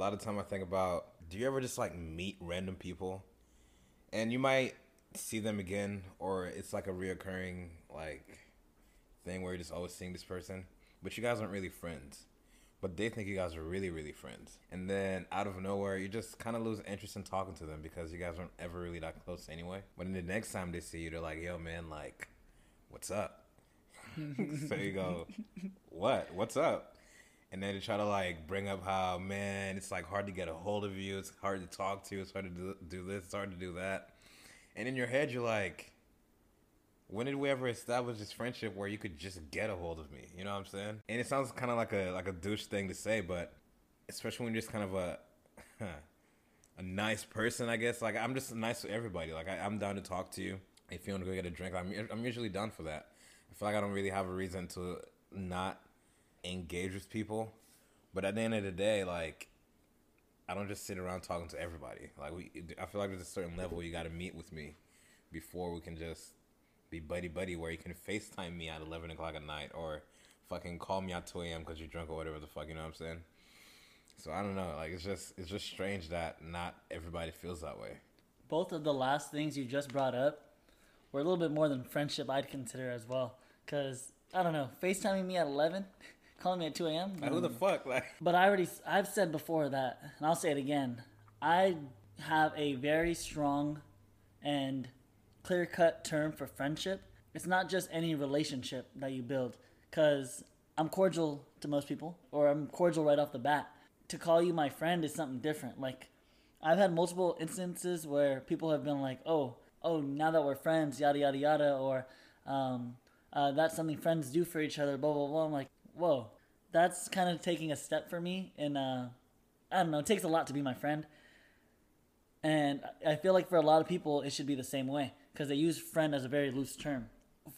lot of time I think about do you ever just like meet random people and you might see them again or it's like a reoccurring like thing where you're just always seeing this person, but you guys aren't really friends. But they think you guys are really, really friends. And then out of nowhere, you just kind of lose interest in talking to them because you guys aren't ever really that close anyway. But then the next time they see you, they're like, yo, man, like, what's up? so you go, what? What's up? And then to try to like bring up how, man, it's like hard to get a hold of you. It's hard to talk to you. It's hard to do, do this. It's hard to do that. And in your head, you're like, when did we ever establish this friendship where you could just get a hold of me? You know what I'm saying? And it sounds kind of like a like a douche thing to say, but especially when you're just kind of a a nice person, I guess. Like I'm just nice to everybody. Like I, am down to talk to you. If you want to go get a drink, I'm I'm usually down for that. I feel like I don't really have a reason to not engage with people, but at the end of the day, like I don't just sit around talking to everybody. Like we, I feel like there's a certain level you got to meet with me before we can just be buddy buddy where you can FaceTime me at 11 o'clock at night or fucking call me at 2 a.m. because you're drunk or whatever the fuck, you know what I'm saying? So I don't know. Like it's just it's just strange that not everybody feels that way. Both of the last things you just brought up were a little bit more than friendship I'd consider as well. Cause I don't know, FaceTiming me at 11, calling me at 2 a.m. Like, who the fuck? Like, but I already I've said before that, and I'll say it again. I have a very strong and clear cut term for friendship. It's not just any relationship that you build, because I'm cordial to most people, or I'm cordial right off the bat. To call you my friend is something different. Like, I've had multiple instances where people have been like, oh, oh, now that we're friends, yada, yada, yada, or um, uh, that's something friends do for each other, blah, blah, blah. I'm like, whoa, that's kind of taking a step for me. And uh, I don't know, it takes a lot to be my friend. And I feel like for a lot of people, it should be the same way because they use friend as a very loose term.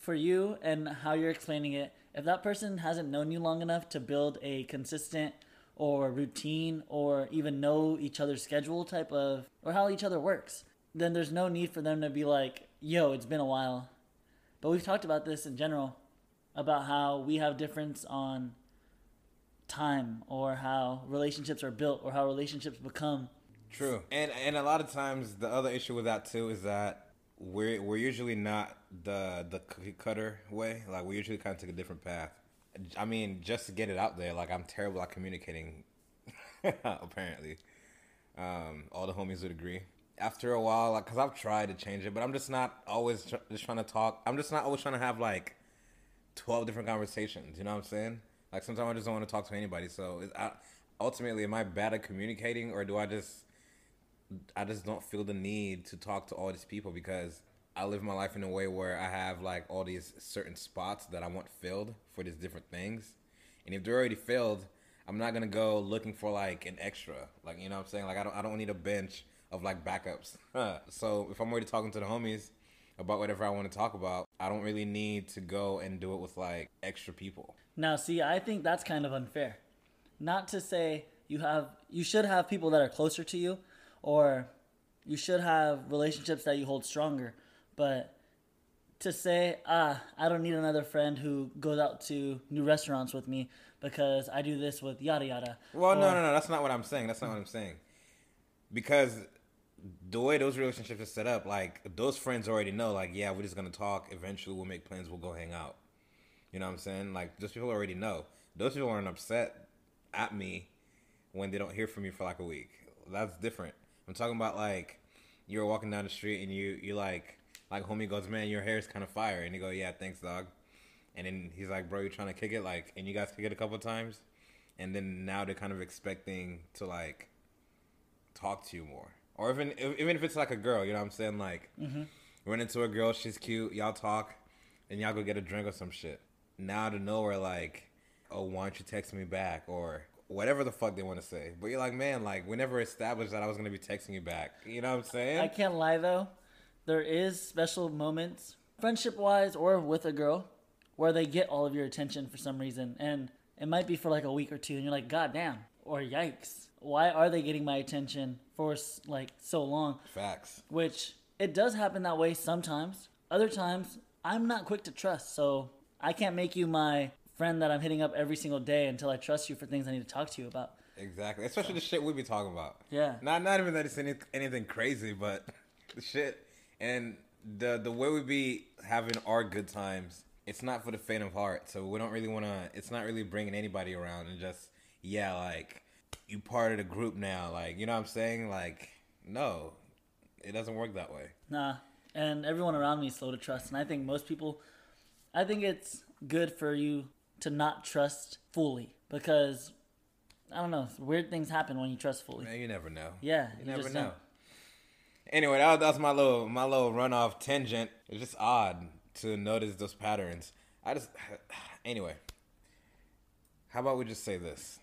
For you and how you're explaining it, if that person hasn't known you long enough to build a consistent or routine or even know each other's schedule type of or how each other works, then there's no need for them to be like, yo, it's been a while. But we've talked about this in general about how we have difference on time or how relationships are built or how relationships become. True. And and a lot of times the other issue with that too is that we're we're usually not the the cookie cutter way. Like we usually kind of take a different path. I mean, just to get it out there, like I'm terrible at communicating. apparently, um, all the homies would agree. After a while, like, cause I've tried to change it, but I'm just not always tr- just trying to talk. I'm just not always trying to have like twelve different conversations. You know what I'm saying? Like sometimes I just don't want to talk to anybody. So I, ultimately, am I bad at communicating, or do I just I just don't feel the need to talk to all these people because I live my life in a way where I have like all these certain spots that I want filled for these different things. And if they're already filled, I'm not gonna go looking for like an extra. Like you know what I'm saying? Like I don't I don't need a bench of like backups. so if I'm already talking to the homies about whatever I want to talk about, I don't really need to go and do it with like extra people. Now see, I think that's kind of unfair. Not to say you have you should have people that are closer to you or you should have relationships that you hold stronger. But to say, ah, I don't need another friend who goes out to new restaurants with me because I do this with yada yada. Well, or, no, no, no, that's not what I'm saying. That's not what I'm saying. Because the way those relationships are set up, like those friends already know, like, yeah, we're just gonna talk. Eventually, we'll make plans. We'll go hang out. You know what I'm saying? Like those people already know. Those people aren't upset at me when they don't hear from me for like a week. That's different. I'm talking about like you're walking down the street and you you like like homie goes, man, your hair is kind of fire, and you go, yeah, thanks, dog. And then he's like, bro, you're trying to kick it, like, and you guys kick it a couple times, and then now they're kind of expecting to like talk to you more, or even even if it's like a girl, you know what I'm saying, like. Mm-hmm. Run into a girl, she's cute, y'all talk, and y'all go get a drink or some shit. Now to nowhere, like, oh, why don't you text me back? Or whatever the fuck they want to say. But you're like, man, like we never established that I was gonna be texting you back. You know what I'm saying? I can't lie though. There is special moments, friendship wise or with a girl, where they get all of your attention for some reason, and it might be for like a week or two, and you're like, God damn, or yikes, why are they getting my attention for like so long? Facts. Which it does happen that way sometimes. Other times, I'm not quick to trust, so I can't make you my friend that I'm hitting up every single day until I trust you for things I need to talk to you about. Exactly. Especially the shit we be talking about. Yeah. Not not even that it's any, anything crazy, but the shit and the the way we be having our good times. It's not for the faint of heart. So we don't really want to. It's not really bringing anybody around and just yeah, like you part of the group now. Like you know what I'm saying? Like no, it doesn't work that way. Nah. And everyone around me is slow to trust. And I think most people, I think it's good for you to not trust fully because, I don't know, weird things happen when you trust fully. Man, you never know. Yeah, you, you never know. don't. Anyway, that, that's my little my little runoff tangent. It's just odd to notice those patterns. I just anyway. How about we just say this?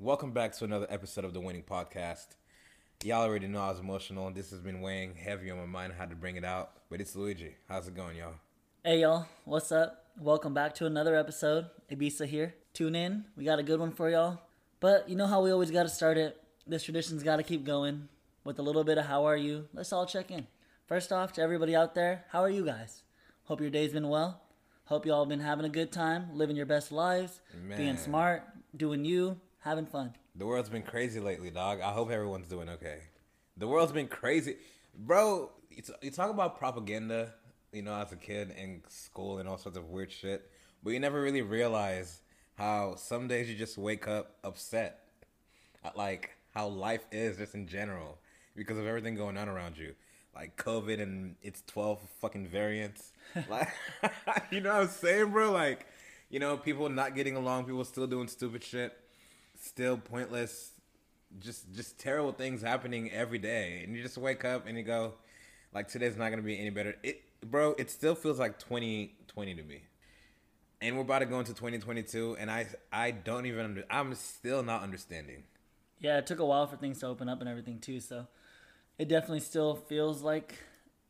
Welcome back to another episode of the Winning Podcast. Y'all already know I was emotional. and This has been weighing heavy on my mind. I had to bring it out. But it's Luigi. How's it going, y'all? Hey y'all, what's up? Welcome back to another episode. Ibisa here. Tune in. We got a good one for y'all. But you know how we always got to start it. This tradition's got to keep going with a little bit of how are you. Let's all check in. First off, to everybody out there, how are you guys? Hope your day's been well. Hope y'all been having a good time, living your best lives, being smart, doing you, having fun. The world's been crazy lately, dog. I hope everyone's doing okay. The world's been crazy, bro. You, talk about propaganda, you know, as a kid in school and all sorts of weird shit, but you never really realize how some days you just wake up upset at like how life is just in general because of everything going on around you, like COVID and its twelve fucking variants. like, you know what I'm saying, bro? Like, you know, people not getting along, people still doing stupid shit still pointless just just terrible things happening every day and you just wake up and you go like today's not gonna be any better it bro it still feels like 2020 to me and we're about to go into 2022 and i i don't even under, i'm still not understanding Yeah, it took a while for things to open up and everything too, so it definitely still feels like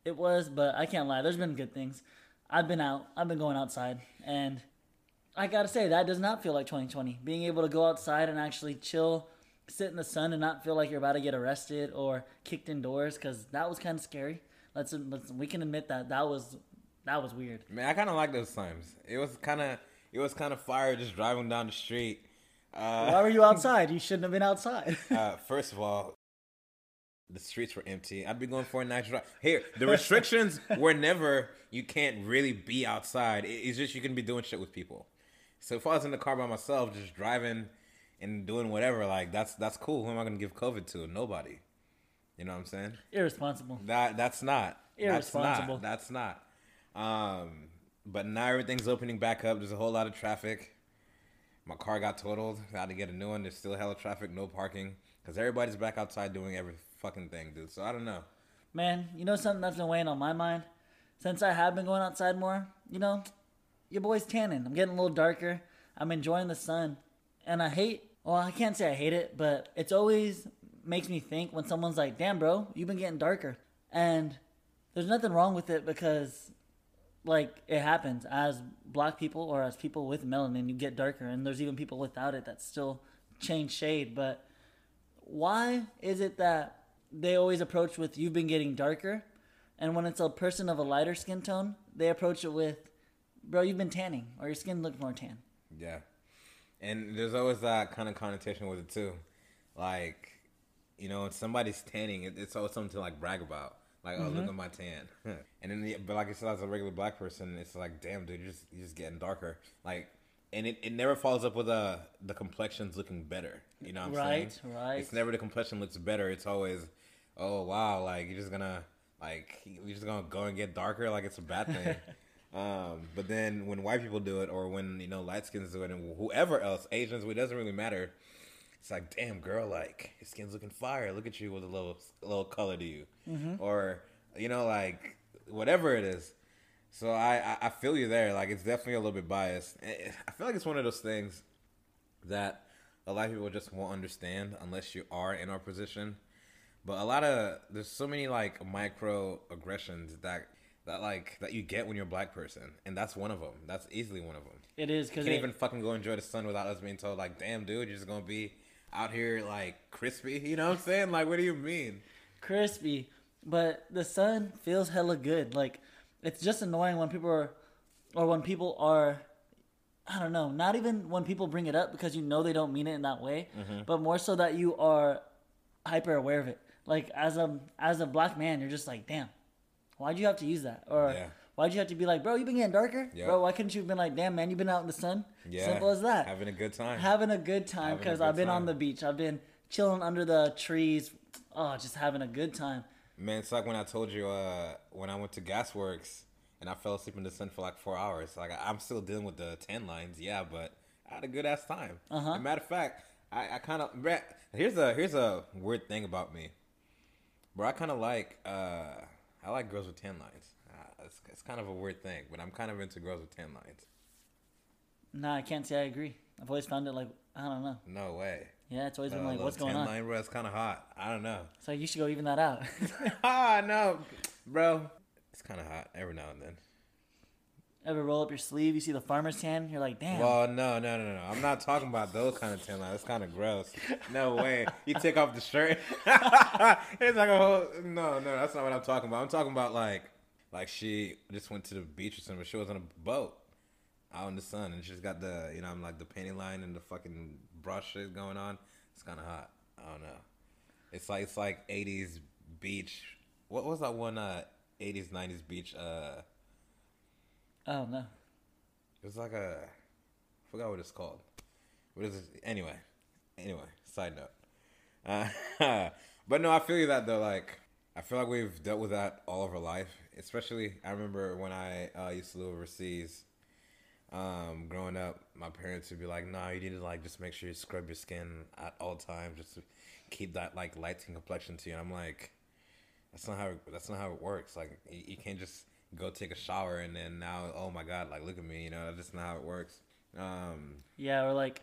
it was, but I can't lie. There's been good things. I've been out. I've been going outside, and I gotta say that does not feel like 2020. Being able to go outside and actually chill, sit in the sun, and not feel like you're about to get arrested or kicked indoors, because that was kind of scary. Let's, let's we can admit that that was that was weird. man i kind of like those times it was kind of it was kind of fire just driving down the street uh Why were you outside? You shouldn't have been outside. uh, first of all, the streets were empty. I'd be going for a nice drive. Here, the restrictions were never you can't really be outside. It's just you can be doing shit with people. So if I was in the car by myself, just driving and doing whatever, like that's that's cool. Who am I gonna give COVID to? Nobody. You know what I'm saying? Irresponsible. That that's not. Irresponsible. That's not. That's not. Um, but now everything's opening back up. There's a whole lot of traffic. My car got totaled. Got to get a new one. There's still hella traffic, no parking, because everybody's back outside doing every fucking thing, dude. So I don't know. Man, you know something that's been weighing on my mind? Since I have been going outside more, you know, your boy's tanning. I'm getting a little darker. I'm enjoying the sun. And I hate, well, I can't say I hate it, but it's always makes me think when someone's like, damn, bro, you've been getting darker. And there's nothing wrong with it because, like, it happens as black people or as people with melanin, you get darker. And there's even people without it that still change shade. But why is it that they always approach with you've been getting darker and when it's a person of a lighter skin tone they approach it with bro you've been tanning or your skin looked more tan Yeah. And there's always that kind of connotation with it too. Like, you know, when somebody's tanning, it's always something to like brag about. Like, oh, look at my tan. and then, the, but like I said, as a regular black person, it's like, damn, dude, you're just you're just getting darker. Like, and it, it never follows up with uh the complexion's looking better. You know what I'm Right, saying? right. It's never the complexion looks better. It's always, oh wow, like you're just gonna like you're just gonna go and get darker. Like it's a bad thing. Um, but then when white people do it, or when you know light skins do it, and whoever else, Asians, it doesn't really matter. It's like, damn girl, like your skin's looking fire. Look at you with a little, little color to you, or you know, like whatever it is. So I, I, I feel you there. Like it's definitely a little bit biased. Eh, I feel like it's one of those things that a lot of people just won't understand unless you are in our position. But a lot of there's so many like micro aggressions that that like that you get when you're a black person, and that's one of them. That's easily one of them. it is because You can't even fucking go enjoy the sun without us being told like, "Damn, dude, you're just gonna be out here like crispy." You know what I'm saying? Like, what do you mean? crispy but the sun feels hella good like it's just annoying when people are or when people are I don't know, not even when people bring it up because you know they don't mean it in that way, Mm-hmm. but more so that you are hyper aware of it. Like as a as a black man, you're just like, damn, why'd you have to use that? Or Yeah. why'd you have to be like, bro, you been getting darker, Yep. bro? Why couldn't you have been like, damn man, you've been out in the sun? Yeah. Simple as that. Having a good time. having a good time because I've been on the beach. I've been chilling under the trees. Oh, just having a good time. Man, it's like when I told you uh, when I went to Gasworks and I fell asleep in the sun for like four hours. Like I'm still dealing with the tan lines, yeah, but I had a good ass time. Uh-huh. As a matter of fact, I, I kind of here's a here's a weird thing about me, bro. I kind of like uh, I like girls with tan lines. Uh, it's, it's kind of a weird thing, but I'm kind of into girls with tan lines. Nah, I can't say I agree. I've always found it like I don't know. No way. Yeah, it's always been like, what's going on? Line, bro, it's kind of hot. I don't know. So you should go even that out. ah, no, bro. It's kind of hot every now and then. Ever roll up your sleeve, you see the farmer's tan, you're like, damn. Well, no, no, no, no. I'm not talking about those kind of tan lines. That's kind of gross. No way. You take off the shirt. it's like a whole. No, no, that's not what I'm talking about. I'm talking about like, like she just went to the beach or something. She was on a boat out in the sun, and she's got the, you know, I'm like the panty line and the fucking bra shit going on. It's kind of hot. I don't know. It's like it's like 80s beach. What was that one? Uh, 80s 90s beach. Uh. Oh no. It was like a, I forgot what it's called. What is it? Anyway, anyway. Side note. Uh, but no, I feel you that though. Like, I feel like we've dealt with that all of our life. Especially, I remember when I uh, used to live overseas. Um, growing up, my parents would be like, "Nah, you need to like just make sure you scrub your skin at all times, just to keep that like light complexion to you." And I'm like, that's not how that's not how it works. Like, you, you can't just go take a shower and then now, oh my god, like look at me, you know, that's just not how it works. Um, Yeah, or like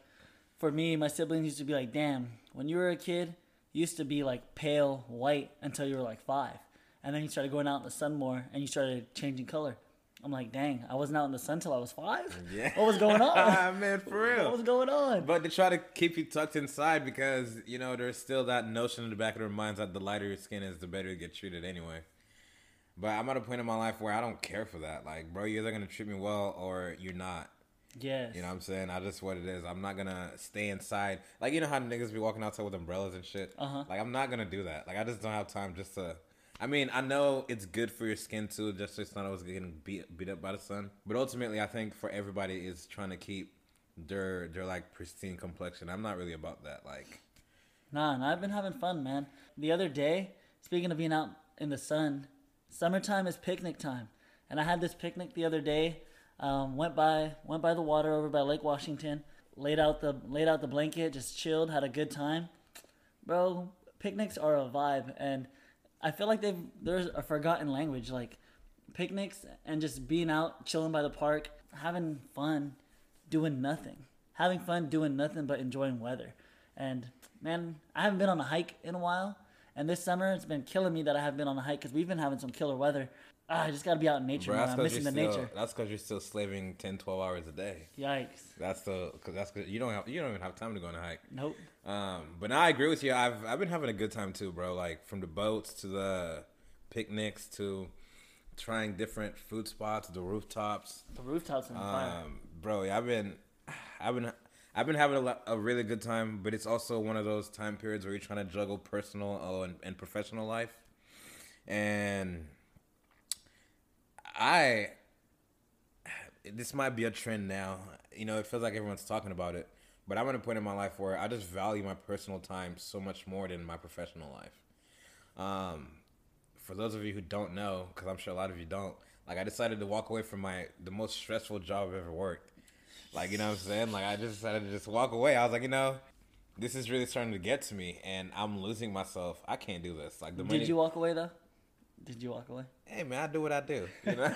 for me, my siblings used to be like, damn, when you were a kid, you used to be like pale white until you were like five. And then you started going out in the sun more and you started changing color. I'm like, dang, I wasn't out in the sun till I was five? yeah, What was going on? man, for real. what was going on? But they try to keep you tucked inside because you know there's still that notion in the back of their minds that the lighter your skin is, the better you get treated anyway. But I'm at a point in my life where I don't care for that. Like, bro, you're either gonna treat me well or you're not. yes. You know what I'm saying? I just what it is. I'm not gonna stay inside. Like you know how niggas be walking outside with umbrellas and shit. Uh-huh. Like I'm not gonna do that. Like I just don't have time just to. I mean, I know it's good for your skin too, just so it's not always getting beat beat up by the sun. But ultimately, I think for everybody is trying to keep their their like pristine complexion. I'm not really about that. Like, Nah, and I've been having fun, man. The other day, speaking of being out in the sun, summertime is picnic time, and I had this picnic the other day. Um, went by went by the water over by Lake Washington, laid out the laid out the blanket, just chilled, had a good time. Bro, picnics are a vibe, and I feel like they've there's a forgotten language like picnics and just being out chilling by the park, having fun, doing nothing, having fun doing nothing but enjoying weather. And man, I haven't been on a hike in a while, and this summer it's been killing me that I haven't been on a hike because we've been having some killer weather. Ah, I just gotta be out in nature, bro, that's I'm because missing you're the still nature. that's because you're still slaving 10, 12 hours a day. Yikes. That's the because that's cause you don't have you don't even have time to go on a hike. Nope. Um, but now I agree with you. I've I've been having a good time too, bro. Like from the boats to the picnics to trying different food spots, the rooftops. The rooftops on fire. Um, bro, yeah, I've been, I've been, I've been having a, lot, a really good time. But it's also one of those time periods where you're trying to juggle personal oh, and, and professional life, and I. This might be a trend now. You know, it feels like everyone's talking about it. But I'm at a point in my life where I just value my personal time so much more than my professional life. Um, for those of you who don't know, because I'm sure a lot of you don't, like I decided to walk away from my the most stressful job I've ever worked. Like you know what I'm saying? Like I just decided to just walk away. I was like, you know, this is really starting to get to me, and I'm losing myself. I can't do this. Like the money. Did you walk away though? Did you walk away? Hey man, I do what I do. You know,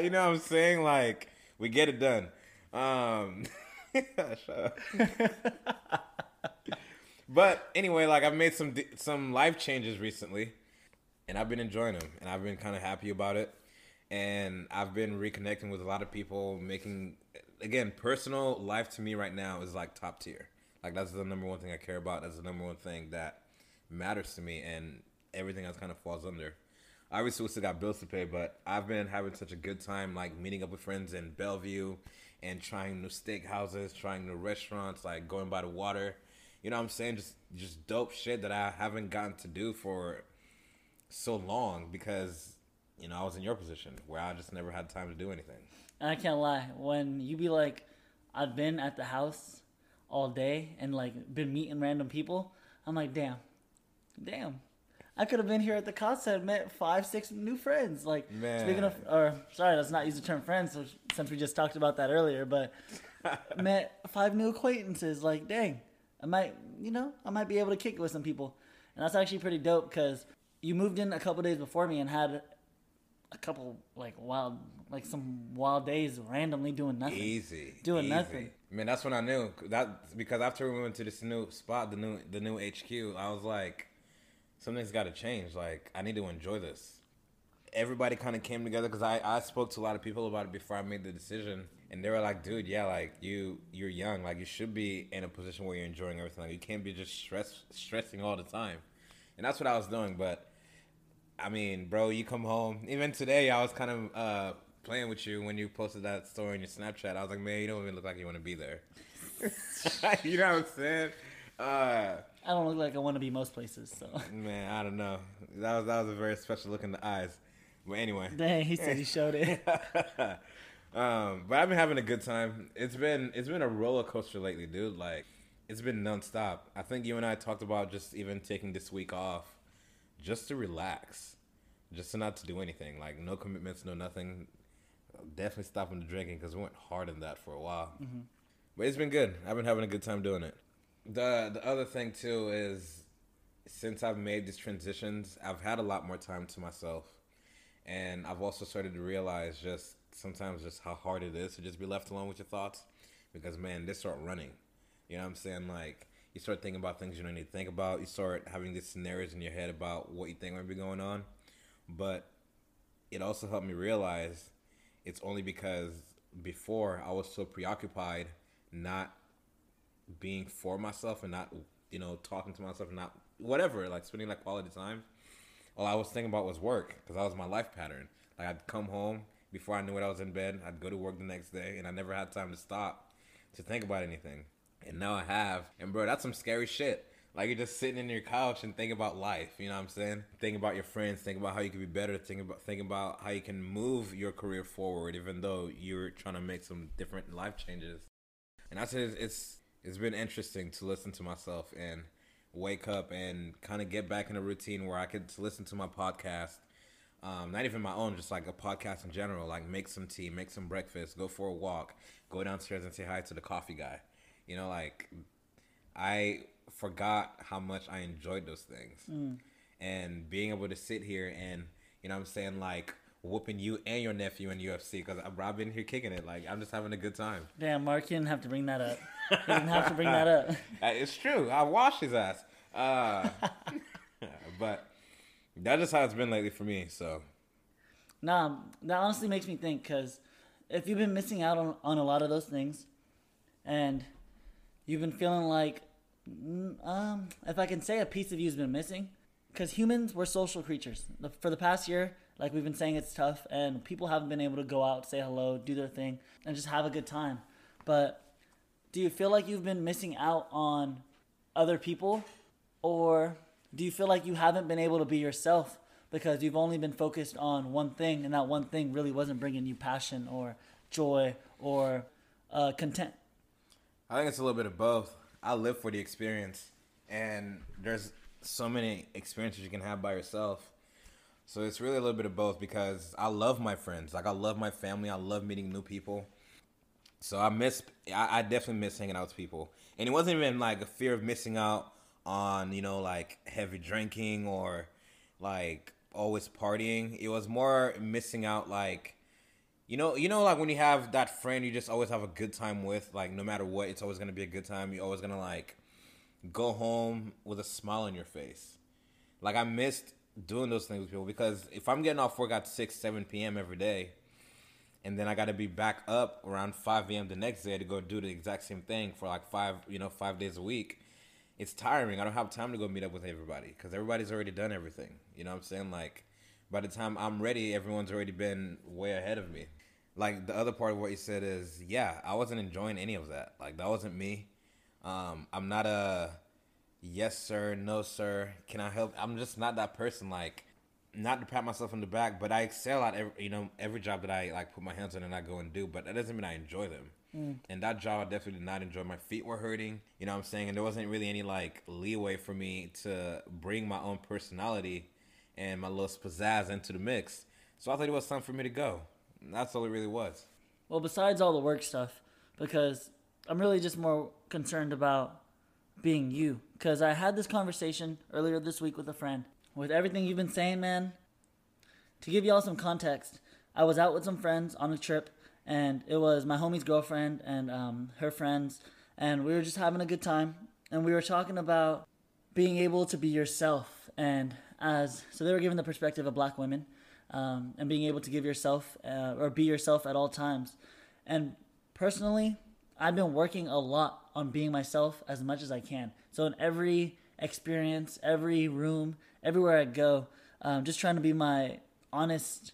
you know what I'm saying? Like we get it done. Um, but anyway, like I've made some some life changes recently, and I've been enjoying them, and I've been kind of happy about it. And I've been reconnecting with a lot of people, making again personal life to me right now is like top tier. Like that's the number one thing I care about. That's the number one thing that matters to me, and everything else kind of falls under. Obviously, we still got bills to pay, but I've been having such a good time, like meeting up with friends in Bellevue and trying new steak houses, trying new restaurants, like going by the water. You know what I'm saying? Just just dope shit that I haven't gotten to do for so long because you know I was in your position where I just never had time to do anything. And I can't lie, when you be like, I've been at the house all day and like been meeting random people, I'm like, damn, damn. I could have been here at the concert and met five, six new friends. Like Man. speaking of, or sorry, let's not use the term friends since we just talked about that earlier. But met five new acquaintances. Like, dang, I might, you know, I might be able to kick it with some people, and that's actually pretty dope because you moved in a couple days before me and had a couple like wild, like some wild days randomly doing nothing. Easy, Doing easy. nothing. Man, that's when I knew that because after we went to this new spot, the new the new HQ, I was like, something's got to change. Like, I need to enjoy this. Everybody kind of came together because I I spoke to a lot of people about it before I made the decision, and they were like, "Dude, yeah, like you you're young, like you should be in a position where you're enjoying everything. Like, you can't be just stress stressing all the time." And that's what I was doing, but. I mean, bro, you come home. Even today, I was kind of uh, playing with you when you posted that story on your Snapchat. I was like, man, you don't even look like you want to be there. you know what I'm saying? Uh, I don't look like I want to be most places. So man, I don't know. That was that was a very special look in the eyes. But anyway, dang, he said he showed it. um, but I've been having a good time. It's been it's been a roller coaster lately, dude. Like it's been nonstop. I think you and I talked about just even taking this week off, just to relax, just to not to do anything. Like no commitments, no nothing. Definitely stopping the drinking because we went hard in that for a while. Mm-hmm. But it's been good. I've been having a good time doing it. The the other thing too is since I've made these transitions, I've had a lot more time to myself. And I've also started to realize just sometimes just how hard it is to just be left alone with your thoughts. Because man, they start running. You know what I'm saying? Like you start thinking about things you don't need to think about. You start having these scenarios in your head about what you think might be going on. But it also helped me realize it's only because before I was so preoccupied not being for myself and not you know talking to myself and not whatever like spending like quality time. All i was thinking about was work because that was my life pattern. Like i'd come home before i knew it i was in bed i'd go to work the next day and i never had time to stop to think about anything. And now i have. And bro that's some scary shit like you're just sitting in your couch and thinking about life you know what i'm saying thinking about your friends thinking about how you can be better thinking about thinking about how you can move your career forward even though you're trying to make some different life changes and I said it's, it's it's been interesting to listen to myself and wake up and kind of get back in a routine where I could listen to my podcast, um, not even my own, just like a podcast in general. Like make some tea, make some breakfast, go for a walk, go downstairs and say hi to the coffee guy. You know, like I forgot how much I enjoyed those things, and being able to sit here and you know what I'm saying like whooping you and your nephew in UFC because I've been here kicking it. Like I'm just having a good time. Damn, Mark, you didn't have to bring that up. You didn't have to bring that up. Uh, It's true. I washed his ass. Uh, but that's just how it's been lately for me. So Nah, that honestly makes me think because if you've been missing out on, on a lot of those things, and you've been feeling like, mm, um, if I can say a piece of you has been missing, because humans we're social creatures. For the past year, like we've been saying, it's tough, and people haven't been able to go out, say hello, do their thing, and just have a good time. But do you feel like you've been missing out on other people, or do you feel like you haven't been able to be yourself because you've only been focused on one thing, and that one thing really wasn't bringing you passion or joy or uh, content? I think it's a little bit of both. I live for the experience, and there's so many experiences you can have by yourself. So it's really a little bit of both because I love my friends. Like I love my family. I love meeting new people. So I miss. I, I definitely miss hanging out with people, and it wasn't even like a fear of missing out on you know like heavy drinking or like always partying. It was more missing out like you know, you know, like when you have that friend you just always have a good time with, like no matter what, it's always gonna be a good time. You're always gonna like go home with a smile on your face. Like I missed doing those things with people because if I'm getting off work at six, seven p.m. every day, and then I got to be back up around five a.m. the next day to go do the exact same thing for like five, you know, five days a week. It's tiring. I don't have time to go meet up with everybody because everybody's already done everything. You know what I'm saying? Like by the time I'm ready, everyone's already been way ahead of me. Like the other part of what you said is, yeah, I wasn't enjoying any of that. Like that wasn't me. Um, I'm not a yes sir, no sir. Can I help? I'm just not that person. Like, not to pat myself on the back, but I excel at every you know every job that I like put my hands on and I go and do. But that doesn't mean I enjoy them. And that job I definitely did not enjoy. My feet were hurting. You know what I'm saying? And there wasn't really any like leeway for me to bring my own personality and my little pizzazz into the mix. So I thought it was time for me to go. That's all it really was. Well, besides all the work stuff, because I'm really just more concerned about being you. Because I had this conversation earlier this week with a friend. With everything you've been saying, man, to give y'all some context, I was out with some friends on a trip, and it was my homie's girlfriend and um, her friends, and we were just having a good time. And we were talking about being able to be yourself, and as so they were giving the perspective of black women, um, and being able to give yourself uh, or be yourself at all times. And personally, I've been working a lot on being myself as much as I can. So in every experience, every room, everywhere I go, um, just trying to be my honest,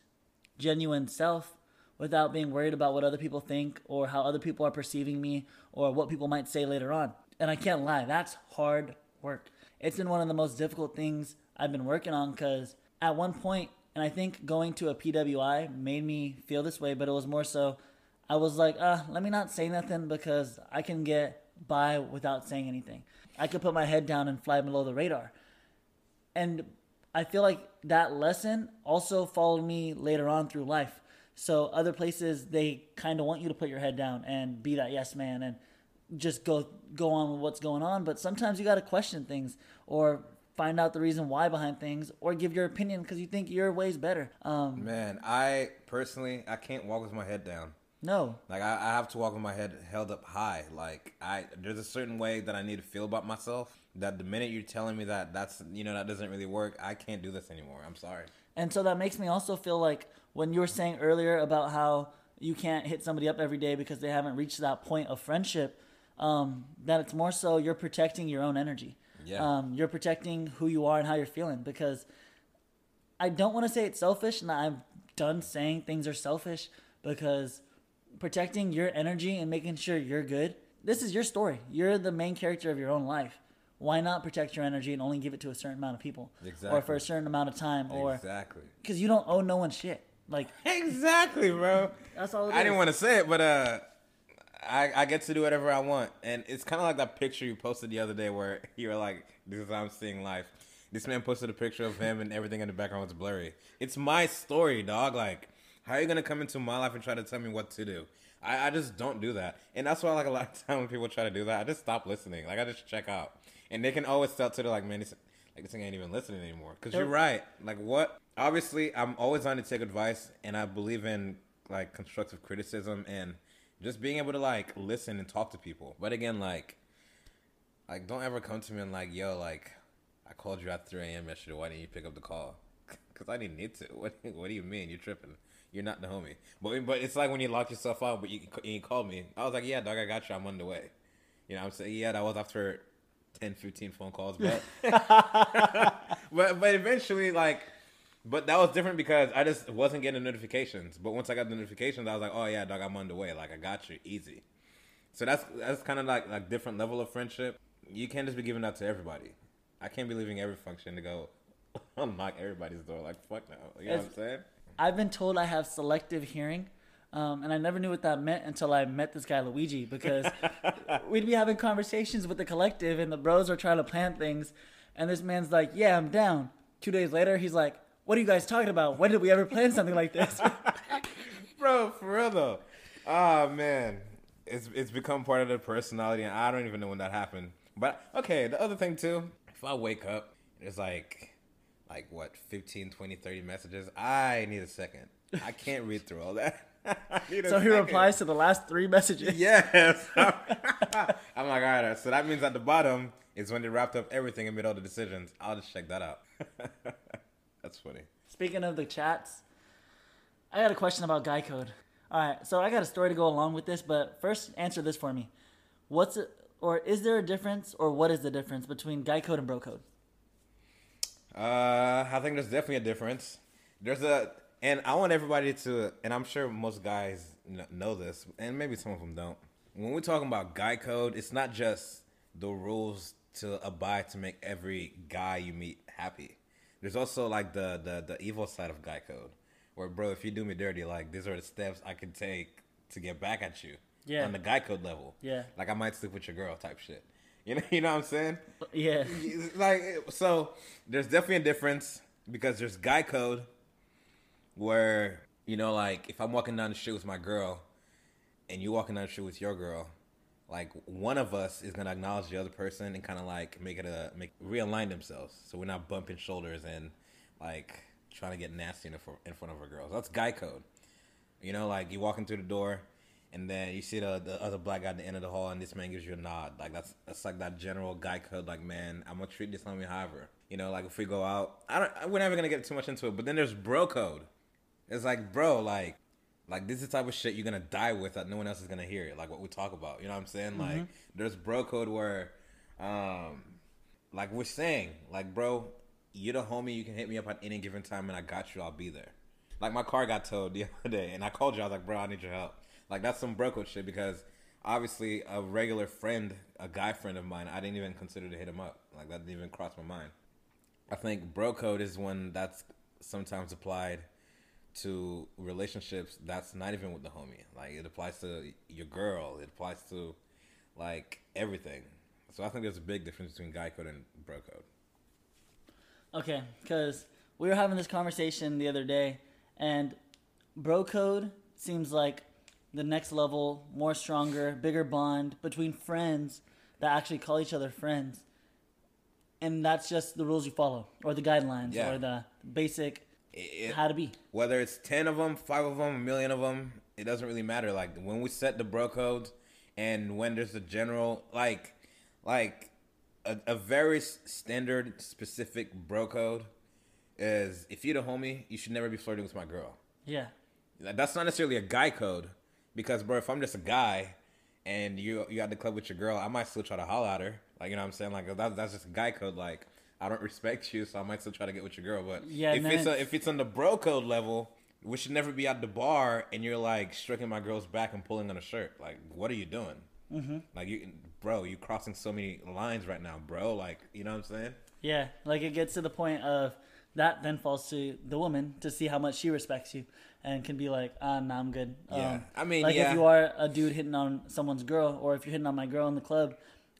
genuine self without being worried about what other people think or how other people are perceiving me or what people might say later on. And I can't lie, that's hard work. It's been one of the most difficult things I've been working on because at one point, and I think going to a PWI made me feel this way, but it was more so I was like, uh, let me not say nothing because I can get by without saying anything. I could put my head down and fly below the radar. And I feel like that lesson also followed me later on through life. So other places they kind of want you to put your head down and be that yes man and just go go on with what's going on, but sometimes you got to question things or find out the reason why behind things or give your opinion because you think your way's better. Um, Man, I personally I can't walk with my head down. no, Like I, I have to walk with my head held up high. Like I there's a certain way that I need to feel about myself. That the minute you're telling me that that's you know that doesn't really work, I can't do this anymore. I'm sorry. And so that makes me also feel like when you were saying earlier about how you can't hit somebody up every day because they haven't reached that point of friendship, um, that it's more so you're protecting your own energy. Yeah. Um, you're protecting who you are and how you're feeling because I don't want to say it's selfish, and I'm done saying things are selfish because protecting your energy and making sure you're good. This is your story. You're the main character of your own life. Why not protect your energy and only give it to a certain amount of people, or for a certain amount of time, or exactly. because you don't owe no one shit. Like Exactly, bro. that's all. I didn't want to say it, but uh, I I get to do whatever I want, and it's kind of like that picture you posted the other day where you were like, "This is how I'm seeing life." This man posted a picture of him, and everything in the background was blurry. It's my story, dog. Like, how are you gonna come into my life and try to tell me what to do? I, I just don't do that, and that's why like a lot of time when people try to do that, I just stop listening. Like I just check out, and they can always tell to the like, man, this, like this thing ain't even listening anymore. Because you're right. Like what? Obviously, I'm always on to take advice, and I believe in like constructive criticism and just being able to like listen and talk to people. But again, like, like don't ever come to me and like, yo, like, I called you at 3 a.m. yesterday. Why didn't you pick up the call? Because I didn't need to. What What do you mean? You're tripping. You're not the homie. But but it's like when you lock yourself out, but you you called me. I was like, yeah, dog, I got you. I'm on the way. You know what I'm saying? Yeah, that was after 10, 15 phone calls, but but but eventually, like, but that was different because I just wasn't getting notifications. But once I got the notifications, I was like, oh yeah, dog, I'm on the way. Like, I got you, easy. So that's that's kind of like like different level of friendship. You can't just be giving that to everybody. I can't be leaving every function to go unlock everybody's door. Like, fuck no. You know what I'm saying? I've been told I have selective hearing, um, and I never knew what that meant until I met this guy Luigi because we'd be having conversations with the collective, and the bros are trying to plan things, and this man's like, "Yeah, I'm down." Two days later, he's like, "What are you guys talking about? When did we ever plan something like this?" Bro, for real though. Ah man, it's it's become part of the personality, and I don't even know when that happened. But okay, the other thing too, if I wake up, there's like, like what, 15, 20, 30 messages. I need a second. I can't read through all that. So he replies to the last three messages. Yes. I'm like, all right. So that means at the bottom is when they wrapped up everything and made all the decisions. I'll just check that out. That's funny. Speaking of the chats, I got a question about Guy Code. All right, so I got a story to go along with this, but first answer this for me. What's it, or is there a difference, or what is the difference between Guy Code and Bro Code? Uh, I think there's definitely a difference. There's a and I want everybody to, and I'm sure most guys know this, and maybe some of them don't. When we're talking about guy code, it's not just the rules to abide to make every guy you meet happy. There's also like the the the evil side of guy code, where bro, if you do me dirty, like these are the steps I can take to get back at you. Yeah. On the guy code level. Yeah. Like I might sleep with your girl type shit. You know, you know what I'm saying? Yeah. like so there's definitely a difference because there's guy code where you know like if i'm walking down the street with my girl and you walking down the street with your girl like one of us is gonna acknowledge the other person and kind of like make it a make realign themselves. So we're not bumping shoulders and like trying to get nasty in, in front of our girls that's guy code. You know like you walking through the door and then you see the, the other black guy at the end of the hall and this man gives you a nod. Like that's that's like that general guy code like man i'm gonna treat this homie however you know like if we go out i don't we're never gonna get too much into it but then there's bro code. It's like bro like like this is the type of shit you're gonna die with that no one else is gonna hear like what we talk about. You know what i'm saying? Like there's bro code where um like we're saying like bro you're the homie you can hit me up at any given time and i got you i'll be there. Like my car got towed the other day and i called you i was like bro i need your help. Like that's some bro code shit because obviously a regular friend a guy friend of mine i didn't even consider to hit him up. Like that didn't even cross my mind. I think bro code is one that's sometimes applied to relationships that's not even with the homie. Like it applies to your girl. It applies to like everything. So I think there's a big difference between guy code and bro code. Okay, because we were having this conversation the other day, and bro code seems like the next level, more stronger, bigger bond between friends that actually call each other friends. And that's just the rules you follow, or the guidelines, Yeah. or the basic It, how to be. whether it's 10 of them, 5 of them, a million of them, it doesn't really matter. Like when we set the bro code and when there's a general like like a, a very standard specific bro code is if you're the homie, you should never be flirting with my girl. Yeah. That's not necessarily a guy code, because bro, if I'm just a guy and you you at the club with your girl, I might still try to holler at her. Like you know what I'm saying? Like that, that's just a guy code. Like I don't respect you, so I might still try to get with your girl. But Yeah, if then it's a, if it's on the bro code level, we should never be at the bar and you're like stroking my girl's back and pulling on a shirt. Like what are you doing? Mm-hmm. Like you, bro, you crossing so many lines right now, bro. Like you know what I'm saying? Yeah, like it gets to the point of that then falls to the woman to see how much she respects you and can be like, ah, nah, I'm good. Yeah. I mean, like yeah. if you are a dude hitting on someone's girl or if you're hitting on my girl in the club,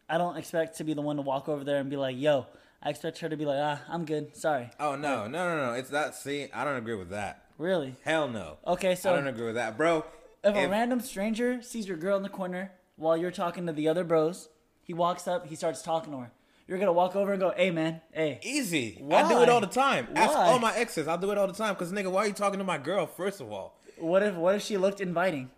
I don't expect to be the one to walk over there and be like, yo, I expect her to be like, ah, I'm good. Sorry. Oh no, no, no, no! It's that. See, I don't agree with that. Really? Hell no. Okay, so I don't agree with that, bro. if a random stranger sees your girl in the corner while you're talking to the other bros, he walks up, he starts talking to her. You're gonna walk over and go, hey man, hey. Easy. Why? I do it all the time. Ask all my exes. I'll do it all the time. Cause nigga, why are you talking to my girl? First of all, What if what if she looked inviting?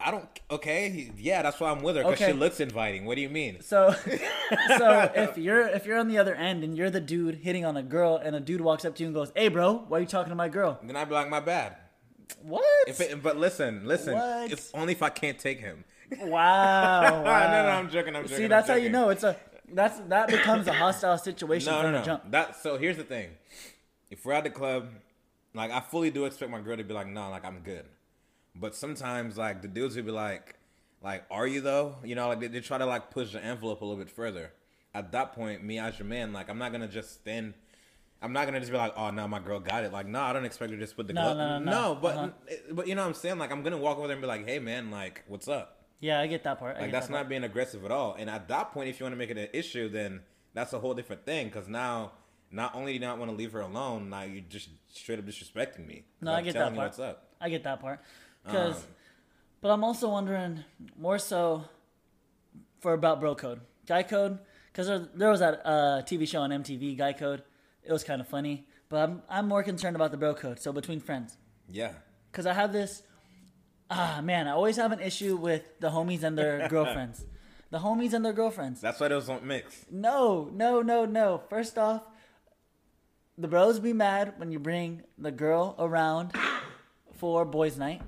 I don't. Okay, yeah, that's why I'm with her. Cause Okay. she looks inviting. What do you mean? So, so if you're if you're on the other end and you're the dude hitting on a girl, and a dude walks up to you and goes, "Hey, bro, why are you talking to my girl?" Then I'd be like, my bad. What? If it, but listen, listen. What? It's only if I can't take him. wow, no, wow. no, I'm joking. I'm joking. See, that's how you know it's a that's that becomes a hostile situation No, from no, the no. jump. That so here's the thing. If we're at the club, like I fully do expect my girl to be like, nah, like I'm good. But sometimes like the dudes would be like, like, are you though? You know, like they, they try to like push the envelope a little bit further. At that point, me as your man, like I'm not gonna just stand. I'm not gonna just be like, oh no, my girl got it. Like, no, I don't expect her to just put the No, glove. no, no, no. but Uh-huh. but you know what I'm saying? Like I'm gonna walk over there and be like, hey man, like what's up? Yeah, I get that part. I Like that's that not part. being aggressive at all. And at that point, if you want to make it an issue, then that's a whole different thing. Because now, not only do you not want to leave her alone, now you're just straight up disrespecting me. No, I I'm get telling that part. what's up. I get that part. Because, Um, but I'm also wondering more so for about bro code, guy code. Because there, there was that uh, TV show on MTV, Guy Code. It was kind of funny, but I'm I'm more concerned about the bro code. So between friends, Yeah. because I have this. Ah man, I always have an issue with the homies and their girlfriends. The homies and their girlfriends. That's why those don't mix. No, no, no, no. First off, the bros be mad when you bring the girl around for boys' night.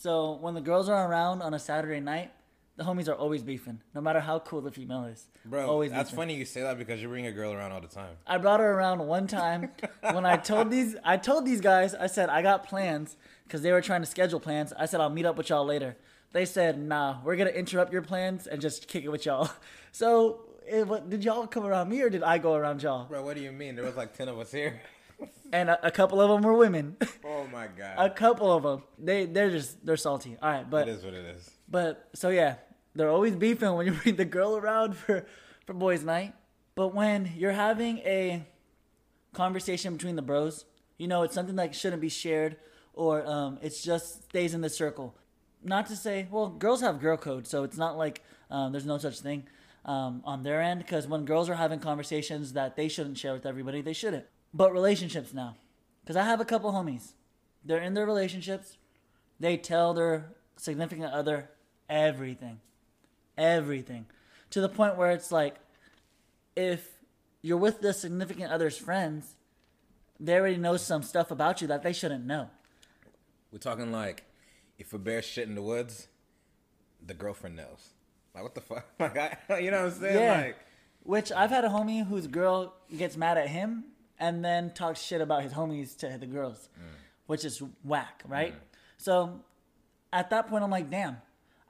So when the girls are around on a Saturday night, the homies are always beefing, no matter how cool the female is. Bro, always that's beefing. funny you say that because you bring a girl around all the time. I brought her around one time when I told these I told these guys I said I got plans because they were trying to schedule plans. I said I'll meet up with y'all later. They said nah, we're gonna interrupt your plans and just kick it with y'all. So it, what, did y'all come around me or did I go around y'all? Bro, what do you mean? There was like 10 of us here. And a, a couple of them were women. oh my god. a couple of them they they're just they're salty. All right, but it is what it is. But so yeah, they're always beefing when you bring the girl around for for boys' night. But when you're having a conversation between the bros, you know it's something that shouldn't be shared, or um, it just stays in the circle. Not to say, well, girls have girl code, so it's not like um, there's no such thing um, on their end. Because when girls are having conversations that they shouldn't share with everybody, they shouldn't. But relationships now, because I have a couple homies, they're in their relationships. They tell their significant other everything. Everything. To the point where it's like if you're with the significant other's friends they already know some stuff about you that they shouldn't know. We're talking like if a bear shit in the woods, the girlfriend knows. Like what the fuck? Like I, you know what I'm saying? yeah. Like which i've had a homie whose girl gets mad at him and then talks shit about his homies to the girls mm. which is whack right? Mm. So at that point i'm like damn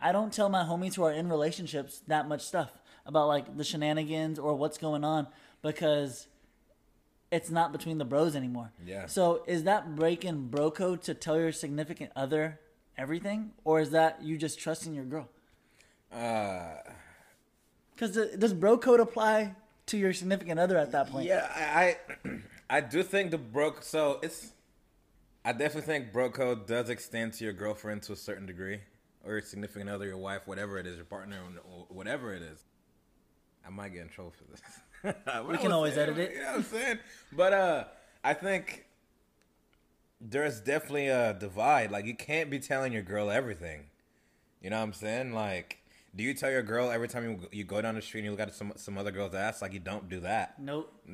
i don't tell my homies who are in relationships that much stuff about like the shenanigans or what's going on because it's not between the bros anymore. Yeah. so is that breaking bro code to tell your significant other everything or is that you just trusting your girl? Uh because uh, does bro code apply to your significant other at that point Yeah, I, I, I do think the broke. So it's, I definitely think bro code does extend to your girlfriend to a certain degree, or your significant other, your wife, whatever it is, your partner, or whatever it is. I might get in trouble for this. We can always edit it. You know what I'm saying? But uh, I think there's definitely a divide. Like you can't be telling your girl everything. You know what I'm saying? Like, do you tell your girl every time you you go down the street and you look at some some other girl's ass? Like you don't do that. nope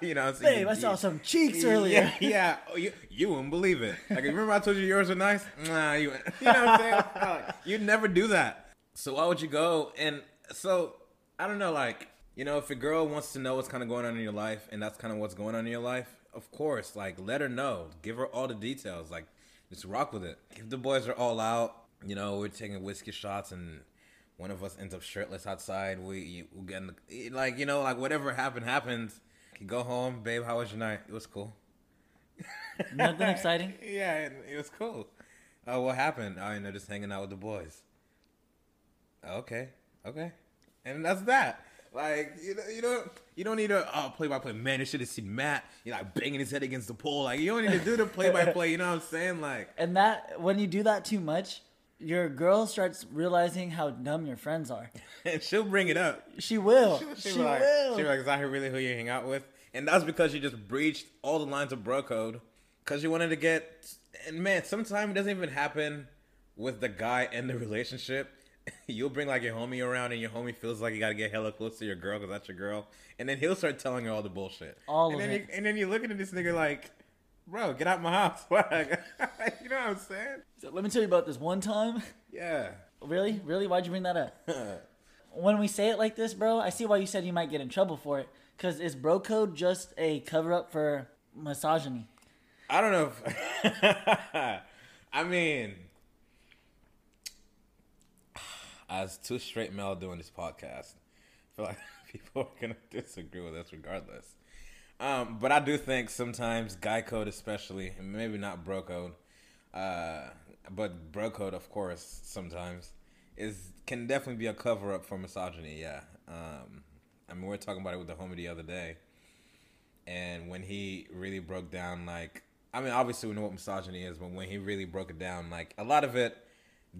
you know, what I'm saying? babe i saw You- some cheeks earlier Yeah, yeah. Oh, you you wouldn't believe it. Like remember I told you yours were nice? Nah, you you know what I'm saying? Like, You'd never do that. So why would you go? And so I don't know. Like you know, if a girl wants to know what's kind of going on in your life, and that's kind of what's going on in your life, of course, like let her know. Give her all the details. Like just rock with it. If the boys are all out, you know, we're taking whiskey shots and. One of us ends up shirtless outside. We we get in the, like you know like whatever happened happens. You go home, babe. How was your night? It was cool. nothing exciting Yeah, it, it was cool. Uh, what happened? I Oh, you know, just hanging out with the boys. Okay, okay, and that's that. Like you know, you don't you don't need to oh play by play. Man, you should have seen Matt. You know, like banging his head against the pole. Like you don't need to do the play by play. You know what I'm saying? Like And that when you do that too much, your girl starts realizing how dumb your friends are. and she'll bring it up. She will. She she'll like, will. she'll be like, is that really who you hang out with? And that's because you just breached all the lines of bro code because you wanted to get. And man, sometimes it doesn't even happen with the guy in the relationship. You'll bring like your homie around, and your homie feels like you gotta get hella close to your girl because that's your girl, and then he'll start telling her all the bullshit. All and of then it. You, and then you're looking at this nigga like, bro, get out my house. You know what I'm saying? So let me tell you about this one time. Yeah. Really? Really? Why'd you bring that up? when we say it like this, bro, I see why you said you might get in trouble for it. Because is bro code just a cover up for misogyny? I don't know. If, I mean, as two straight male doing this podcast, I feel like people are gonna disagree with us regardless. Um, but I do think sometimes guy code, especially, maybe not bro code, uh, but bro code, of course, sometimes is can definitely be a cover up for misogyny. Yeah. Um, I mean, we were talking about it with the homie the other day and when he really broke down like i mean obviously we know what misogyny is but when he really broke it down like a lot of it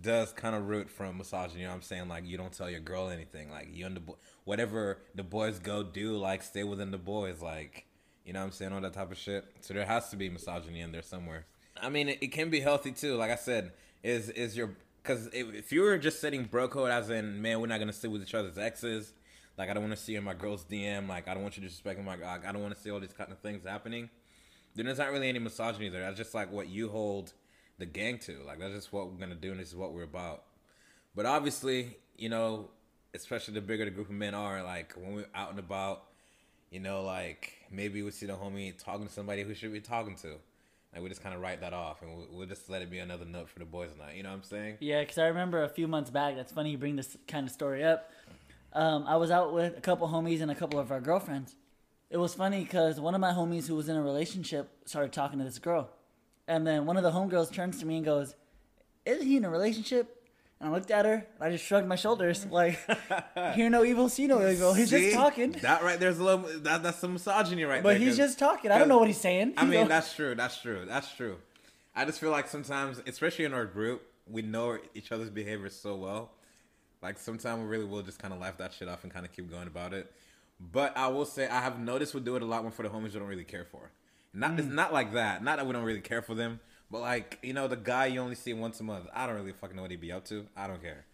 does kind of root from misogyny you know i'm saying like you don't tell your girl anything like you and the bo- whatever the boys go do like stay within the boys like you know what i'm saying all that type of shit so there has to be misogyny in there somewhere i mean it, it can be healthy too like i said is is your because if, if you were just setting bro code as in man we're not gonna sit with each other's exes like I don't want to see in my girl's DM. Like I don't want you disrespecting my. Like, I don't want to see all these kind of things happening. Then there's not really any misogyny there. That's just like what you hold the gang to. Like that's just what we're gonna do, and this is what we're about. But obviously, you know, especially the bigger the group of men are, like when we're out and about, you know, like maybe we see the homie talking to somebody who should be talking to. Like we just kind of write that off, and we'll, we'll just let it be another note for the boys night. You know what I'm saying? Yeah, because I remember a few months back. That's funny you bring this kind of story up. Um, I was out with a couple homies and a couple of our girlfriends. It was funny because one of my homies who was in a relationship started talking to this girl, and then one of the homegirls turns to me and goes, "Isn't he in a relationship?" And I looked at her. And I just shrugged my shoulders, like, "Hear no evil, see no evil. He's See? just talking." That right there's a little that, that's some misogyny right there. But he's just talking. I don't know what he's saying. I He's mean, all- that's true. That's true. That's true. I just feel like sometimes, especially in our group, we know each other's behavior so well. Like sometimes we really will just kind of laugh that shit off and kind of keep going about it. But I will say I have noticed we do it a lot more for the homies we don't really care for. Not it's mm. not like that. Not that we don't really care for them, but like you know the guy you only see once a month. I don't really fucking know what he'd be up to. I don't care.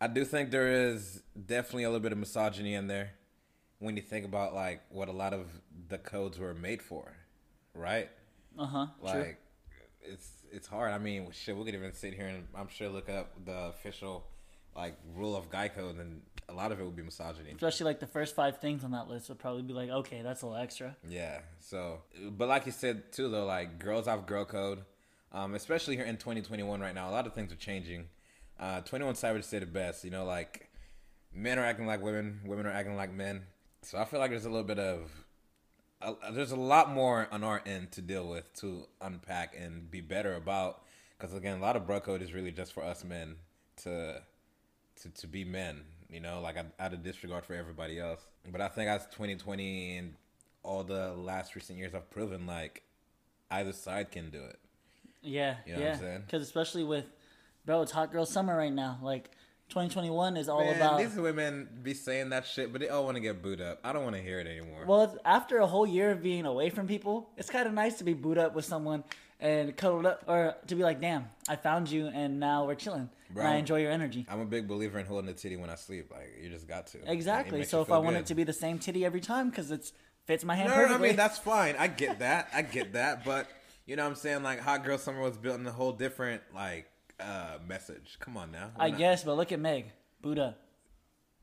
I do think there is definitely a little bit of misogyny in there when you think about like what a lot of the codes were made for, right? uh huh. Like it's it's hard. I mean, shit, we could even sit here and I'm sure look up the official like rule of guy code, and a lot of it would be misogyny. Especially like the first five things on that list would probably be like, okay, that's a little extra. Yeah. So, but like you said too, though, like girls have girl code, um, especially here in 2021 right now. A lot of things are changing. Uh, 21 Savage said it best. You know, like men are acting like women, women are acting like men. So I feel like there's a little bit of there's a lot more on our end to deal with to unpack and be better about. Because again, a lot of bro code is really just for us men to to, to be men, you know, like out of disregard for everybody else. But I think as 2020 and all the last recent years have proven, like either side can do it. Yeah, You know yeah. Because especially with, bro, it's hot girl summer right now. Like, 2021 is all Man, about. these women be saying that shit, but they all want to get booed up. I don't want to hear it anymore. Well, after a whole year of being away from people, it's kind of nice to be booed up with someone and cuddled up, or to be like, "Damn, I found you, and now we're chilling. Bro. And I enjoy your energy." I'm a big believer in holding the titty when I sleep. Like you just got to. Exactly. So if I want it to be the same titty every time, because it fits my hand No, no, I perfectly. mean that's fine. I get that. I get that. But you know what I'm saying? Like Hot Girl Summer was built in a whole different like uh message. Come on now. We're I not- guess, but look at Meg, boot up.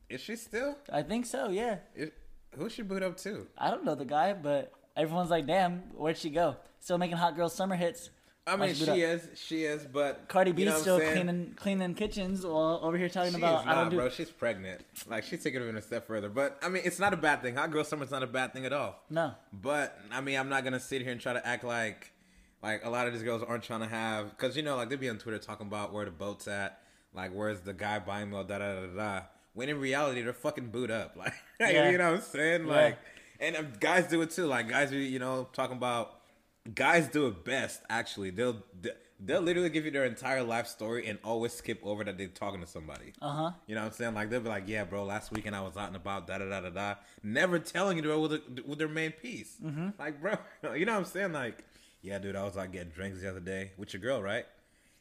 Is she still? I think so. Yeah. Is, who's she boot up to? I don't know the guy, but everyone's like, "Damn, where'd she go?" Still making hot girl summer hits. I mean, she up? is. She is. But Cardi you know still cleaning cleaning kitchens while over here talking She about is I don't not, do. bro. She's pregnant. Like she's taking it even a step further. But I mean, it's not a bad thing. Hot Girl Summer's not a bad thing at all. No. But I mean, I'm not gonna sit here and try to act like like a lot of these girls aren't trying to have because you know like they be on Twitter talking about where the boat's at, like where's the guy buying me, da da da da. When in reality, they're fucking boot up. Like Yeah. you know what I'm saying? Yeah. Like, and um, guys do it too. Like guys, are, you know, talking about guys do it best. Actually, they'll they'll literally give you their entire life story and always skip over that they're talking to somebody. Uh huh. You know what I'm saying? Like they'll be like, "Yeah, bro, last weekend I was out and about, da da da da da," never telling you with, the, with their main piece. Mm-hmm. Like, bro, you know what I'm saying? Like, yeah, dude, I was like getting drinks the other day with your girl, right?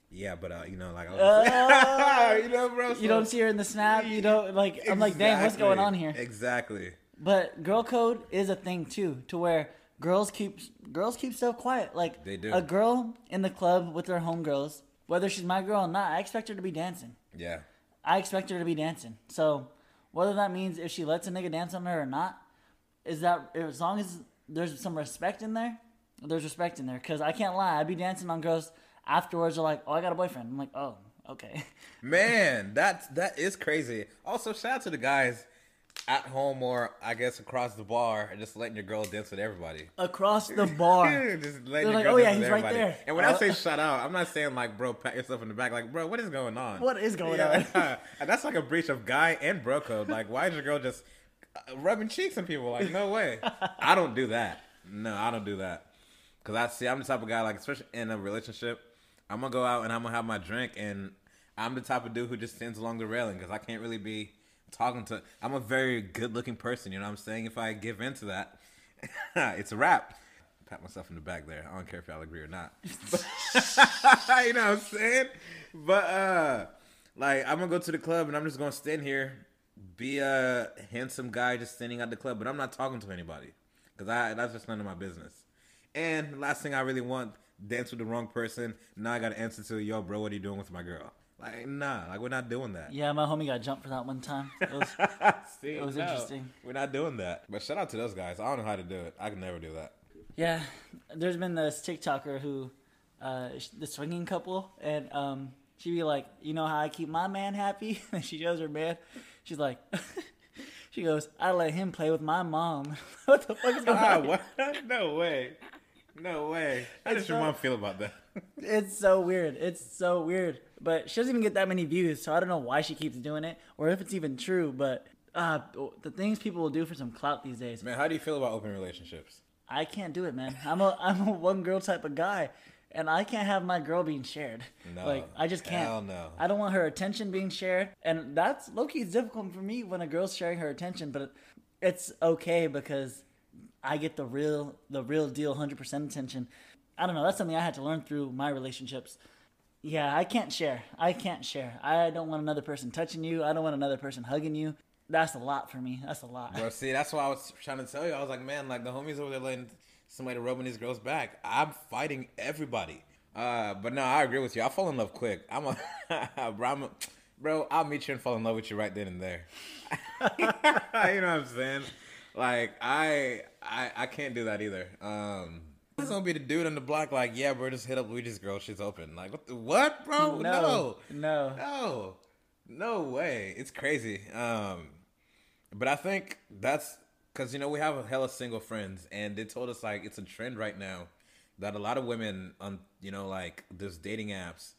Yeah, but uh, you know, like, I was you know, bro, You don't see her in the snap. You don't like. I'm like, dang, what's going on here? Exactly. But girl code is a thing too, to where girls keep girls keep stuff quiet. Like They do. a girl in the club with her homegirls, whether she's my girl or not, I expect her to be dancing. Yeah. I expect her to be dancing. So whether that means if she lets a nigga dance on her or not, is that as long as there's some respect in there, there's respect in there. Cause I can't lie, I'd be dancing on girls afterwards. Are like, oh, I got a boyfriend. I'm like, oh, okay. Man, that that is crazy. Also, shout out to the guys at home or I guess across the bar, and just letting your girl dance with everybody. Across the bar. just letting They're your like, girl "Oh, yeah, dance with he's right everybody." there. And when I say shout out, I'm not saying like, bro, pat yourself in the back. Like, bro, what is going on? What is going on? And that's like a breach of guy and bro code. Like, why is your girl just uh, rubbing cheeks on people? Like, no way. I don't do that. No, I don't do that. Cause I see, I'm the type of guy like, especially in a relationship, I'm gonna go out and I'm gonna have my drink, and I'm the type of dude who just stands along the railing because I can't really be talking to. I'm a very good looking person, you know what I'm saying? If I give in to that, it's a wrap. Pat myself in the back there. I don't care if y'all agree or not. you know what I'm saying? But uh like I'm gonna go to the club and I'm just gonna stand here, be a handsome guy just standing at the club, but I'm not talking to anybody. Cause I that's just none of my business. And last thing I really want, dance with the wrong person. Now I gotta answer to yo, bro, what are you doing with my girl? Like, nah, like we're not doing that. Yeah, my homie got jumped for that one time. It was, See, it was no, interesting. We're not doing that. But shout out to those guys. I don't know how to do it. I can never do that. yeah, there's been this TikToker who, uh, the swinging couple, and um, she'd be like, "You know how I keep my man happy?" and she shows her man. She's like, she goes, "I let him play with my mom." what the fuck is going Ah, on? what? No way. No way. How It's does your so- mom feel about that? It's so weird. It's so weird. But she doesn't even get that many views, so I don't know why she keeps doing it or if it's even true. But uh, the things people will do for some clout these days, Man, how do you feel about open relationships? I can't do it, man. I'm a I'm a one girl type of guy, and I can't have my girl being shared. No, like I just can't. hell no. I don't want her attention being shared, and that's low key. Difficult for me when a girl's sharing her attention, but it's okay because I get the real the real deal, hundred percent attention. I don't know. That's something I had to learn through my relationships. Yeah, I can't share. I can't share. I don't want another person touching you. I don't want another person hugging you. That's a lot for me. That's a lot. Bro, see, that's why I was trying to tell you. I was like, man, like the homies over there letting somebody rubbing these girls back. I'm fighting everybody. Uh, but no, I agree with you. I fall in love quick. I'm a, bro, I'm a, bro. I'll meet you and fall in love with you right then and there. you know what I'm saying? Like I, I, I can't do that either. Um, it's gonna be the dude on the block, like, yeah, bro, just hit up Luigi's girl. She's open. Like, what? The, what, bro? No, no. no. No, no way. It's crazy. Um, but I think that's because you know we have a hella single friends, and they told us like it's a trend right now that a lot of women on you know like those dating apps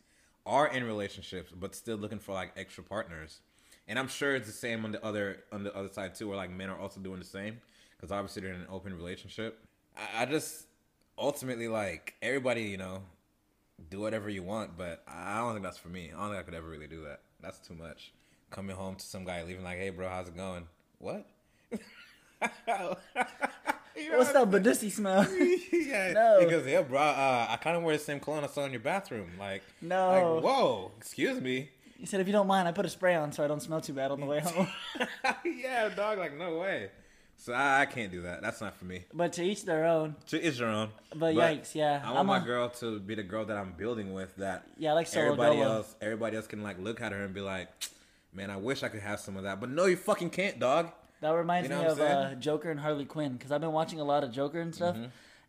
are in relationships, but still looking for like extra partners. And I'm sure it's the same on the other on the other side too, where like men are also doing the same because obviously they're in an open relationship. I, I just ultimately like everybody, you know, do whatever you want, but I don't think that's for me. I don't think I could ever really do that. That's too much. Coming home to some guy leaving like, "Hey, bro, how's it going?" What? You know What's what that Badussi smell? yeah, No. because yeah, bro, uh, I kind of wear the same cologne I saw in your bathroom. Like, No. like, whoa, excuse me. He said, if you don't mind, I put a spray on so I don't smell too bad on the way home. yeah, dog, like no way. So I, I can't do that. That's not for me. but to each their own. To each your own. But yikes, yeah. I want I'm my a- girl to be the girl that I'm building with. That Yeah, like solo everybody dolo. else, everybody else can like look at her and be like, "Man, I wish I could have some of that." But no, you fucking can't, dog. That reminds You know me of uh. Mm-hmm. Joker and Harley Quinn because I've been watching a lot of Joker and stuff,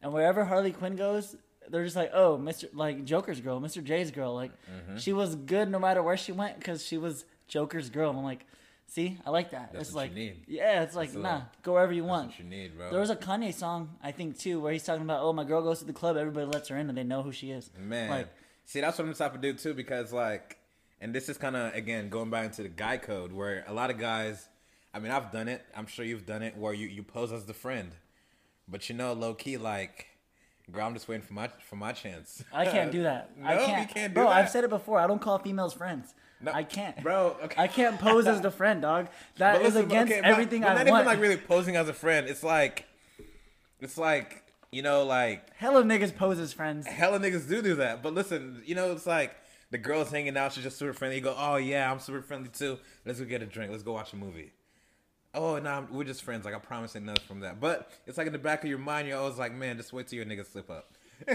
and wherever Harley Quinn goes, they're just like, oh, Mister, like Joker's girl, Mister J's girl, like Mm-hmm. she was good no matter where she went because she was Joker's girl. And I'm like, see, I like that. That's it's what like, you need. yeah, it's like, That's nah, what- go wherever you That's want. what you need, bro. There was a Kanye song I think too where he's talking about, oh, my girl goes to the club, everybody lets her in, and they know who she is. Man, like see, that's what I'm the type of dude too, because like, and this is kind of again going back into the guy code, where a lot of guys, I mean, I've done it. I'm sure you've done it, where you you pose as the friend, but you know, low key, like, girl, I'm just waiting for my for my chance. I can't do that. No, you can't. can't do bro, that. I've said it before. I don't call females friends. No, I can't, bro, okay. I can't pose as the friend, dog. That But is listen, against okay, everything but I not want. even like really posing as a friend. It's like, it's like you know, like Hella niggas pose as friends. hella niggas do do that. But listen, you know, it's like the girl's hanging out. She's just super friendly. You go, oh yeah, I'm super friendly too. Let's go get a drink. Let's go watch a movie. Oh no, we're just friends. Like I promise, ain't nothing from that. But it's like in the back of your mind, you're always like, man, just wait till your niggas slip up.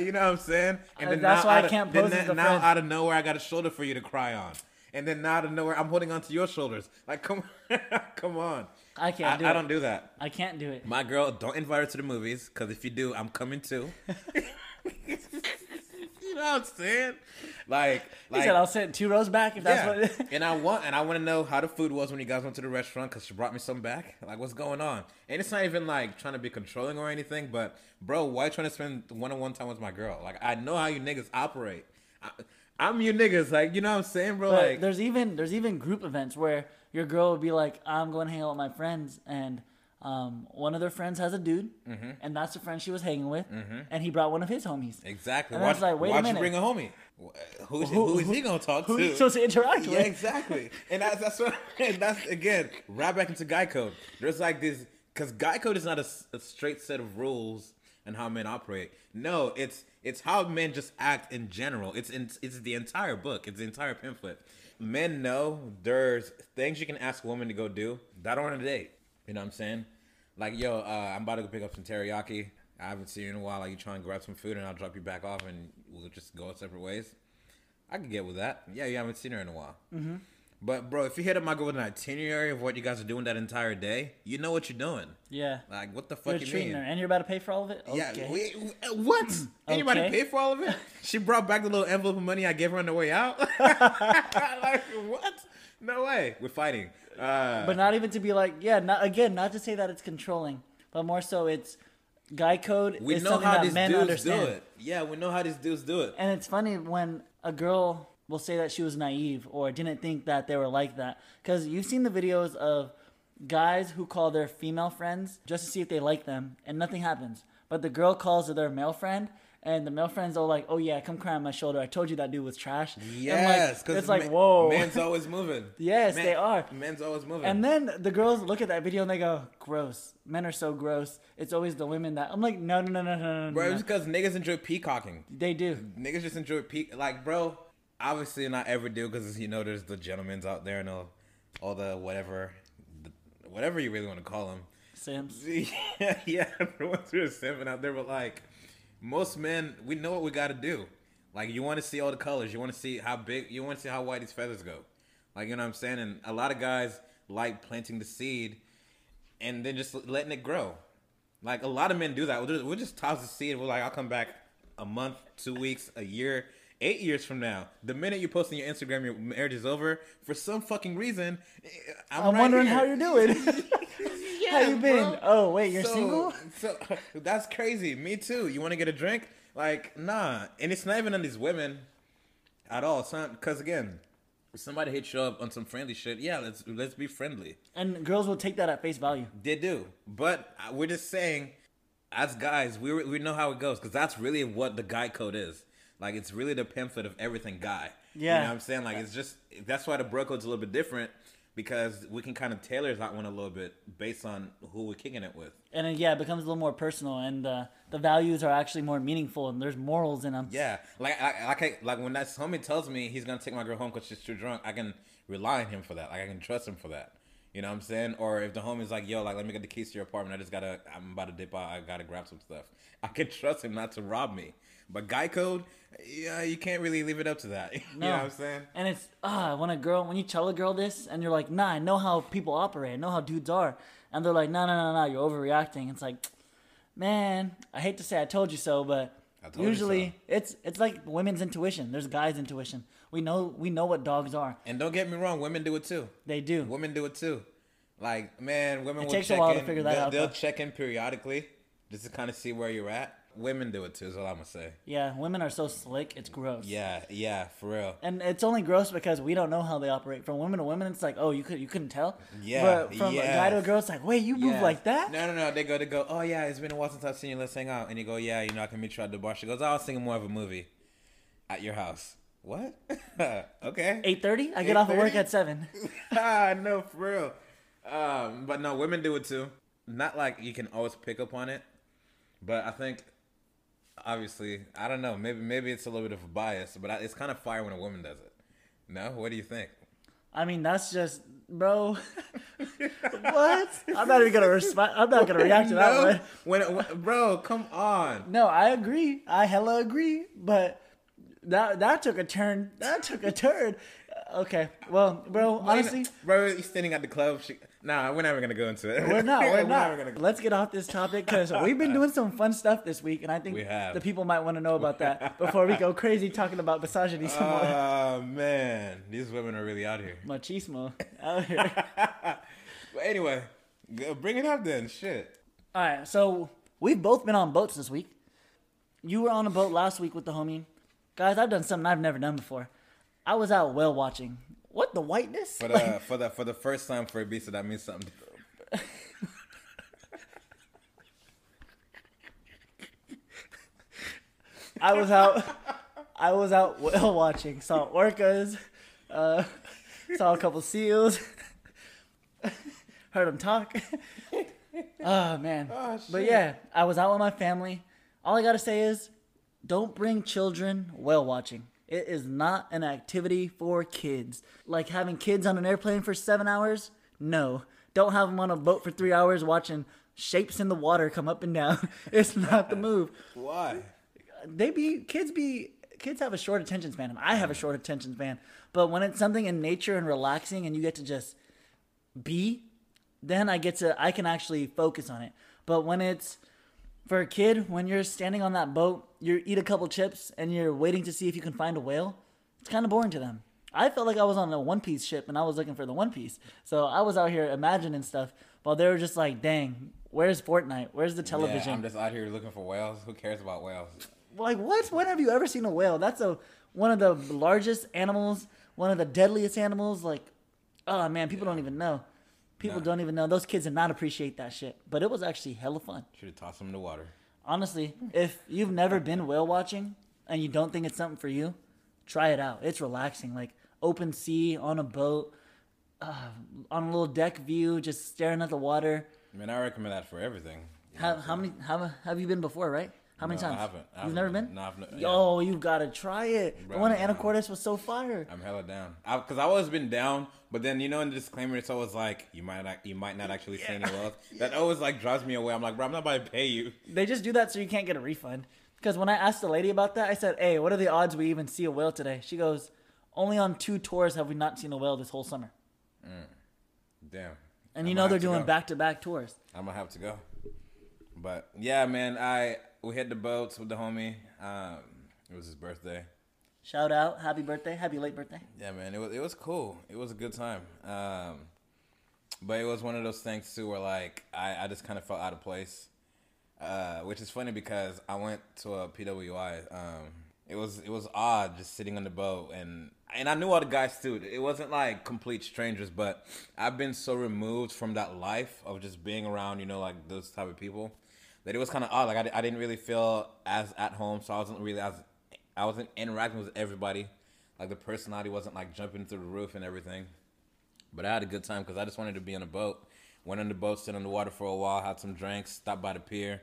you know what I'm saying? Uh, that's why I can't then pose that- as the now friend. out of nowhere, I got a shoulder for you to cry on. And then now out of nowhere, I'm holding onto your shoulders. Like, come, come on. I can't I, do I it. don't do that. I can't do it. My girl, don't invite her to the movies because if you do, I'm coming too. you know what I'm saying? Like, He said I'll sit two rows back if that's yeah. what. and I want and I want to know how the food was when you guys went to the restaurant because she brought me some back. Like, what's going on? And it's not even like trying to be controlling or anything, but bro, why you trying to spend one on one time with my girl? Like, I know how you niggas operate. I, I'm you niggas. Like, you know what I'm saying, bro? But like, there's even there's even group events where your girl would be like, I'm going to hang out with my friends, and um, one of their friends has a dude, Mm-hmm. and that's the friend she was hanging with, and he brought one of his homies. exactly. And Why, it's like, wait a why'd you bring a homie? Who's Who- who is who- he gonna talk Who to? you supposed to interact Yeah, with? exactly. And that's that's what and that's again right back into guy code. There's like this because guy code is not a straight set of rules and how men operate. No, it's it's how men just act in general. It's in, it's the entire book. It's the entire pamphlet. Men know there's things you can ask a woman to go do that aren't a date. You know what I'm saying? Like yo, uh, I'm about to go pick up some teriyaki. I haven't seen you in a while. Like you trying to grab some food and I'll drop you back off and we'll just go our separate ways I could get with that. Yeah, you haven't seen her in a while. Mm-hmm. But bro, if you hit up my girl with an itinerary of what you guys are doing that entire day, you know what you're doing. Yeah. Like, what the You're fuck you treating mean? her, and you're about to pay for all of it. Yeah, Okay. we, what? Anybody Okay. pay for all of it? She brought back the little envelope of money I gave her on the way out. like what? No way. We're fighting. Uh, but not even to be like, yeah, not again, not to say that it's controlling, but more so it's guy code we is know something how that these men dudes understand. do it. Yeah, we know how these dudes do it. And it's funny when a girl will say that she was naive or didn't think that they were like that. Because you've seen the videos of guys who call their female friends just to see if they like them, and nothing happens. But the girl calls their male friend, and the male friend's all like, "Oh yeah, come cry on my shoulder. I told you that dude was trash." Like, Yes, because it's like, whoa. men's always moving. Yes, Men- they are. Men's always moving. And then the girls look at that video and they go, "Gross. Men are so gross." It's always the women that I'm like, "No, no, no, no, no, no." bro, it's because niggas enjoy peacocking. They do. Niggas just enjoy peak. Like, bro, obviously not ever do because you know there's the gentlemen's out there and all, all the whatever, the, whatever you really want to call them. Sims. yeah, yeah, the ones who simping out there, but like most men, we know what we got to do. Like you want to see all the colors, you want to see how big, you want to see how white these feathers go. Like you know what I'm saying. And a lot of guys like planting the seed and then just letting it grow. Like a lot of men do that. We'll just, we'll just toss the seed. We're like, I'll come back a month, two weeks, a year, eight years from now. The minute you post on your Instagram, your marriage is over. For some fucking reason, I'm, I'm right wondering here. how you're doing. how you been? bro. Oh wait, you're So- single? So that's crazy. Me too. You want to get a drink? Like, nah. And it's not even on these women at all. Because again, if somebody hits you up on some friendly shit, yeah, let's let's be friendly. And girls will take that at face value. They do, but uh, we're just saying, as guys, we we know how it goes because that's really what the guy code is. Like, it's really the pamphlet of everything guy. you Yeah. know what I'm saying. Like, it's just that's why the bro code's a little bit different because we can kind of tailor that one a little bit based on who we're kicking it with. And then, yeah, it becomes a little more personal, and uh, the values are actually more meaningful, and there's morals in them. Yeah, like I, I, like when that homie tells me he's gonna take my girl home because she's too drunk, I can rely on him for that. Like I can trust him for that. You know what I'm saying? Or if the homie's like, "Yo, like let me get the keys to your apartment. I just gotta, I'm about to dip out. I gotta grab some stuff." I can trust him not to rob me. But guy code, yeah, you can't really leave it up to that. you know what I'm saying? And it's ah, when a girl, when you tell a girl this, and you're like, nah, I know how people operate, I know how dudes are, and they're like, no, no, no, no, you're overreacting. It's like, man, I hate to say I told you so, but usually so. it's it's like women's intuition. There's guys' intuition. We know we know what dogs are. And don't get me wrong, women do it too. They do. Women do it too. Like man, women It will takes a check while to in. figure that they'll, out, They'll though. check in periodically just to kind of see where you're at. Women do it too. Is all I'm gonna say. Yeah, women are so slick. It's gross. Yeah, yeah, for real. And it's only gross because we don't know how they operate. From women to women, it's like, oh, you could you couldn't tell. Yeah, But from a guy to a girl, it's like, wait, you move like that? No, no, no. They go, they go. Oh yeah, it's been a while since I've seen you. Let's hang out. And you go, yeah, you know, I can meet you at the bar. She goes, oh, I was thinking more of a movie at your house. What? okay. Eight thirty. I get off of work at seven. ah, no, for real. Um, but no, women do it too. Not like you can always pick up on it, but I think obviously, I don't know. Maybe maybe it's a little bit of a bias, but I, it's kind of fire when a woman does it. No, what do you think? I mean, that's just, bro. what? I'm not even gonna respond. I'm not gonna react to that one. when, when bro, come on. No, I agree. I hella agree. But that that took a turn. That took a turn. Okay. Well, bro. Honestly, bro, you standing at the club. She, nah, we're never gonna go into it. we're not. We're not. never gonna. go. Let's get off this topic because we've been doing some fun stuff this week, and I think the people might want to know about that before we go crazy talking about misogyny some more. Oh man, these women are really out here. Machismo out here. But anyway, bring it up then. Shit. All right, so we've both been on boats this week. You were on a boat last week with the homie. Guys, I've done something I've never done before. I was out whale watching. What the whiteness? For the for the for the first time for Ibiza, that means something. I was out. I was out whale watching. Saw orcas. Uh, saw a couple seals. Heard them talk. oh man. Oh, but yeah, I was out with my family. All I gotta say is, don't bring children whale watching. It is not an activity for kids. Like having kids on an airplane for seven hours. No, don't have them on a boat for three hours watching shapes in the water come up and down. It's not the move Why? they be kids be kids have a short attention span, I have a short attention span. But when it's something in nature and relaxing, and you get to just be, then I get to I can actually focus on it. But when it's for a kid, when you're standing on that boat, you eat a couple chips and you're waiting to see if you can find a whale. It's kind of boring to them. I felt like I was on a One Piece ship and I was looking for the One Piece. So I was out here imagining stuff while they were just like, "Dang, where's Fortnite? Where's the television?" Yeah, I'm just out here looking for whales. Who cares about whales? like what? When have you ever seen a whale? That's a one of the largest animals, one of the deadliest animals. Like, oh man, people don't even know. People Nah. don't even know. Those kids did not appreciate that shit. But it was actually hella fun. Should have tossed them in the water. Honestly, if you've never been whale watching and you don't think it's something for you, try it out. It's relaxing. Like open sea on a boat, uh, on a little deck view, just staring at the water. I mean, I recommend that for everything. How, how many? How have you been before? Right? How many No, I times? haven't. I You've haven't never been. been? No, I've yeah. Yo, you gotta try it. Bro, the one at. Anacortes was so fire. I'm hella down. I, Because I, always been down, but then you know in the disclaimer it's always like you might not, you might not actually see any whales. That always like drives me away. I'm like, bro, I'm not about to pay you. They just do that so you can't get a refund. Because when I asked the lady about that, I said, "Hey, what are the odds we even see a whale today?" She goes, "Only on two tours have we not seen a whale this whole summer." Mm. Damn. And you I'ma know they're doing back to back tours. I'm gonna have to go. But yeah, man, I we hit the boats with the homie. Um, it was his birthday. Shout out, happy birthday, happy late birthday. Yeah, man, it was it was cool. It was a good time. Um, but it was one of those things too where like I, I just kind of felt out of place. Uh, which is funny because I went to a PWI. Um, it was it was odd just sitting on the boat and and I knew all the guys too. It wasn't like complete strangers, but I've been so removed from that life of just being around, you know, like those type of people that it was kind of odd. Like I, I didn't really feel as at home, so I wasn't really as I wasn't interacting with everybody. Like the personality wasn't like jumping through the roof and everything. But I had a good time because I just wanted to be on a boat. Went on the boat, stood on the water for a while, had some drinks, stopped by the pier,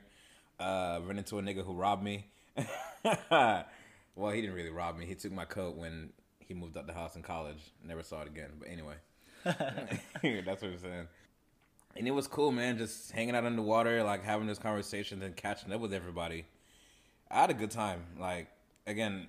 uh, ran into a nigga who robbed me. well, he didn't really rob me. He took my coat when he moved out the house in college. Never saw it again. But anyway, that's what I'm saying. And it was cool, man. Just hanging out on the water, like having this conversation and catching up with everybody. I had a good time. Like again,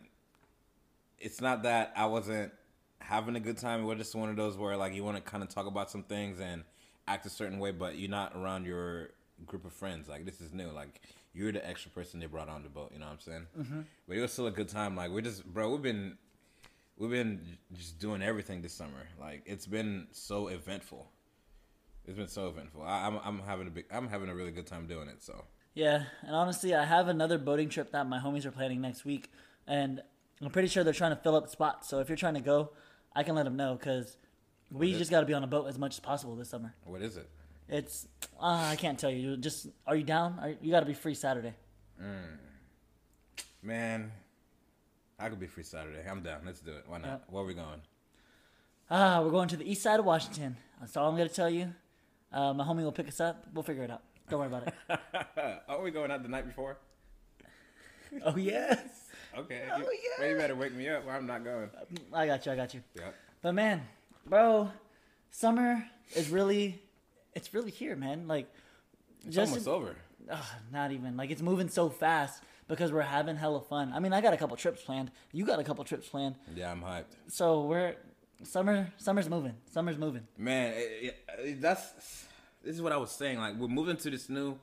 it's not that I wasn't having a good time. It was just one of those where like you want to kind of talk about some things and act a certain way, but you're not around your group of friends. Like this is new. Like you're the extra person they brought on the boat. You know what I'm saying? Mm-hmm. But it was still a good time. Like we're just, bro. We've been, we've been just doing everything this summer. Like it's been so eventful. It's been so eventful. I, I'm, I'm having a big, I'm having a really good time doing it. So Yeah, and honestly, I have another boating trip that my homies are planning next week, and I'm pretty sure they're trying to fill up spots. So if you're trying to go, I can let them know because we just got to be on a boat as much as possible this summer. what is it? It's uh, I can't tell you. Just are you down? Are, you got to be free Saturday. Man, I could be free Saturday. I'm down. Let's do it. Why not? Yeah. Where are we going? Ah, we're going to the east side of Washington. That's all I'm gonna tell you. Uh, my homie will pick us up. We'll figure it out. Don't worry about it. are we going out the night before? oh yes, Okay. Oh, you, well, you better wake me up. Or I'm not going. I got you. I got you. Yep. But man, bro, summer is really, it's really here, man. Like, It's just almost over. Ugh, not even like it's moving so fast because we're having hella fun. I mean, I got a couple trips planned. You got a couple trips planned. Yeah, I'm hyped. So we're summer. Summer's moving. Summer's moving. Man, it, it, that's this is what I was saying. Like we're moving to this new,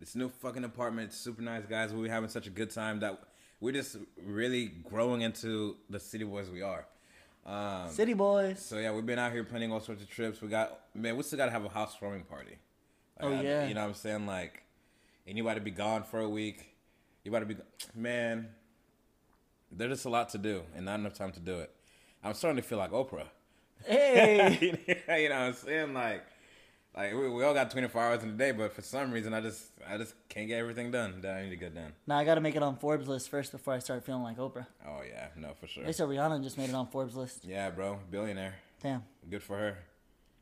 this new fucking apartment. Super nice, guys. We're having such a good time that we're just really growing into the city boys we are. Um, City boys. So yeah, we've been out here planning all sorts of trips. We got man, we still gotta have a housewarming party. Oh, I- yeah. you know what I'm saying? Like, and you got to be gone for a week. You got to be man. There's just a lot to do and not enough time to do it. I'm starting to feel like Oprah. Hey, you know what I'm saying? Like, like we, we all got 24 hours in a day, but for some reason, I just I just can't get everything done that I need to get done. now I got to make it on Forbes list first before I start feeling like Oprah. Oh yeah, no for sure. They said Rihanna just made it on Forbes list. Yeah, bro, billionaire. Damn, Good for her,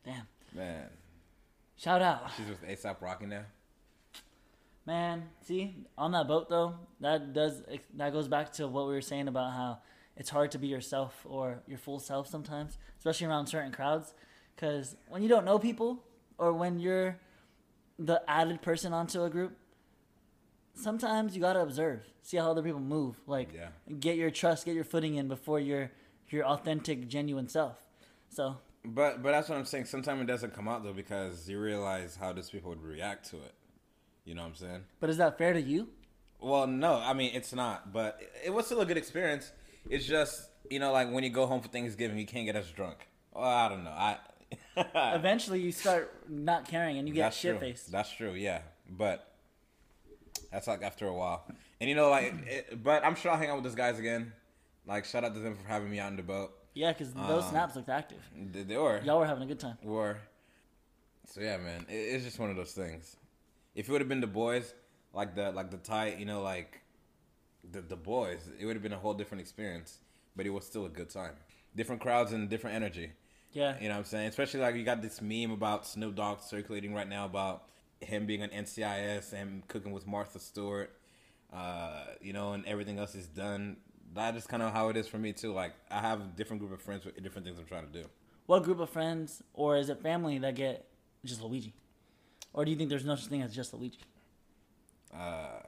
damn. man. Shout out, She's with ASAP Rocky now. man. See, on that boat though, that does that goes back to what we were saying about how it's hard to be yourself or your full self sometimes, especially around certain crowds. Because when you don't know people, or when you're the added person onto a group, sometimes you gotta observe, see how other people move, like Yeah. get your trust, get your footing in before you're your authentic, genuine self. So But but that's what I'm saying. Sometimes it doesn't come out though because you realize how these people would react to it. You know what I'm saying? But is that fair to you? Well, no, I mean it's not. But it was still a good experience. It's just you know like when you go home for Thanksgiving, you can't get us drunk. Well, I don't know. I Eventually, you start not caring and you get shit faced. That's true. Yeah, but that's like after a while. And you know like, it, but I'm sure I'll hang out with those guys again. Like shout out to them for having me out in the boat. Yeah, because those Um, snaps looked active. They, they were. Y'all were having a good time. Or, so yeah, man, it, it's just one of those things. If it would have been the boys, like the like the tight, you know, like the the boys, it would have been a whole different experience. But it was still a good time. Different crowds and different energy. Yeah. You know what I'm saying? Especially like you got this meme about Snoop Dogg circulating right now about him being on NCIS and cooking with Martha Stewart. Uh, you know, and everything else is done. That is kind of how it is for me too. Like I have a different group of friends with different things I'm trying to do. What group of friends or is it family that get just Luigi? Or do you think there's no such thing as just Luigi? Uh,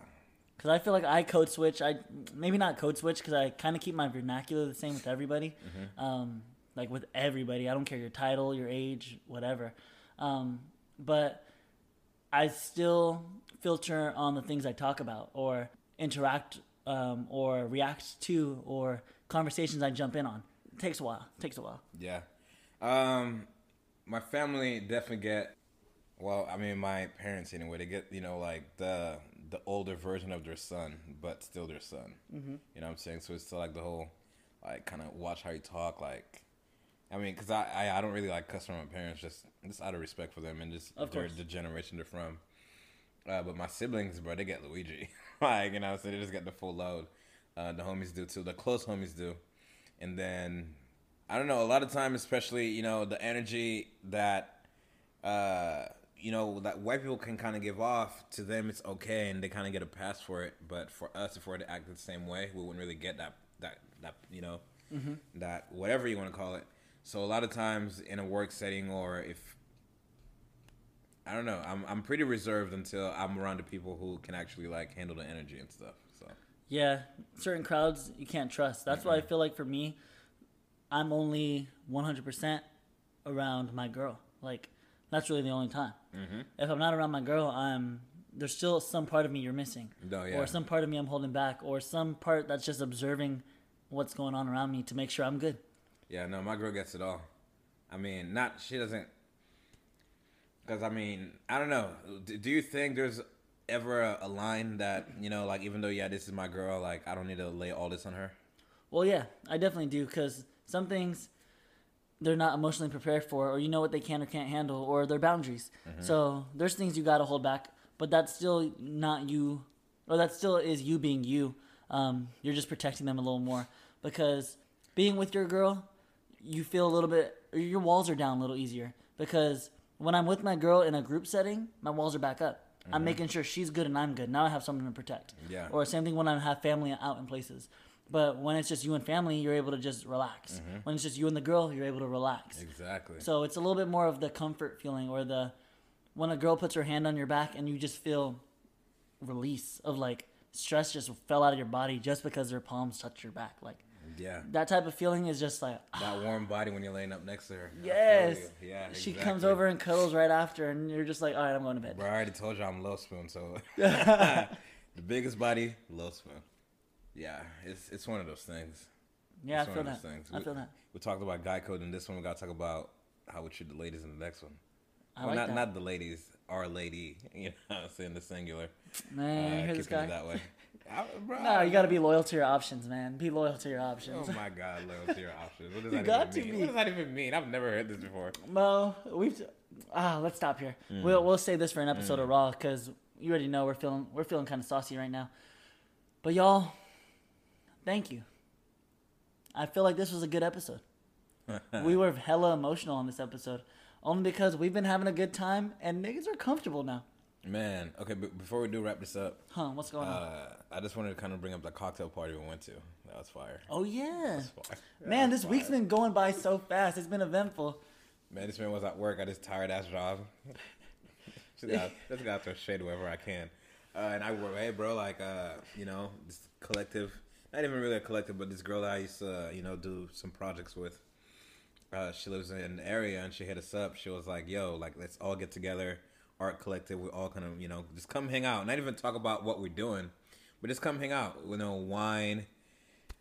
Because I feel like I code switch. I maybe not code switch because I kind of keep my vernacular the same with everybody. Um, like with everybody, I don't care your title, your age, whatever. Um, but I still filter on the things I talk about or interact um, or react to or conversations I jump in on. It takes a while. It takes a while. Yeah. Um, my family definitely get. Well, I mean, my parents anyway. They get you know like the the older version of their son, but still their son. Mm-hmm. You know what I'm saying? So it's still like the whole like kind of watch how you talk. Like, I mean, because I, I I don't really like cuss from my parents just just out of respect for them and just Of their, the generation they're from. Uh, but my siblings, bro, they get Luigi. like, you know, so they just get the full load. Uh, the homies do too. The close homies do. And then, I don't know, a lot of time, especially, you know, the energy that, uh, you know, that white people can kind of give off, to them it's okay and they kind of get a pass for it. But for us, if we were to act the same way, we wouldn't really get that, that, that you know, mm-hmm. that whatever you want to call it. So a lot of times in a work setting or if I don't know. I'm I'm pretty reserved until I'm around the people who can actually like handle the energy and stuff. So Yeah, certain crowds you can't trust. That's why I feel like for me, I'm only 100% around my girl. Like that's really the only time. Mm-hmm. If I'm not around my girl, I'm there's still some part of me you're missing, No, yeah. or some part of me I'm holding back, or some part that's just observing what's going on around me to make sure I'm good. yeah, no, my girl gets it all. I mean, not she doesn't. Because I mean, I don't know. Do, do you think there's ever a, a line that you know, like even though yeah, this is my girl, like I don't need to lay all this on her. Well, yeah, I definitely do because some things they're not emotionally prepared for, or you know what they can or can't handle, or their boundaries. So there's things you got to hold back, but that's still not you, or that still is you being you. Um, you're just protecting them a little more because being with your girl, you feel a little bit, your walls are down a little easier because when I'm with my girl in a group setting, my walls are back up. I'm making sure she's good and I'm good. Now I have something to protect. Yeah. Or same thing when I have family out in places. But when it's just you and family, you're able to just relax. Mm-hmm. When it's just you and the girl, you're able to relax. Exactly. So it's a little bit more of the comfort feeling or the when a girl puts her hand on your back and you just feel release of like stress just fell out of your body just because their palms touched your back. Like yeah. that type of feeling is just like That ah. warm body when you're laying up next to her. Yes. Yeah. She comes over and cuddles right after and you're just like, all right, I'm going to bed. Bro, I already told you I'm low spoon, so the biggest body, low spoon. Yeah, it's it's one of those things. Yeah, I It's one feel of that. those things. I We- feel that. We talked about guy code in this one. We got to talk about how we treat the ladies in the next one. I well, like not that. not the ladies, our lady. You know, saying the singular. Man, you uh, this guy? that way. I, bro, No, you got to be loyal to your options, man. Be loyal to your options. Oh my God, loyal to your options. What does You that got to mean? be. What does that even mean? I've never heard this before. Well, we've ah. Let's stop here. Mm. We'll we'll save this for an episode of Raw because you already know we're feeling we're feeling kind of saucy right now. But y'all, thank you. I feel like this was a good episode. we were hella emotional on this episode, only because we've been having a good time and niggas are comfortable now. Man, okay, but before we do wrap this up, Huh? What's going on? uh, I just wanted to kind of bring up the cocktail party we went to. That was fire. Oh yeah, Fire. Man, this week's been going by so fast. It's been eventful. Man, this man was at work at his tired ass job. just got just got to throw shade wherever I can. Uh, and I were, hey, bro, like, uh, you know, this collective, not even really a collective, but this girl that I used to, uh, you know, do some projects with. Uh, she lives in the area, and she hit us up. She was like, "Yo, like, let's all get together, art collective. We all kind of, you know, just come hang out. Not even talk about what we're doing, but just come hang out. You know, wine,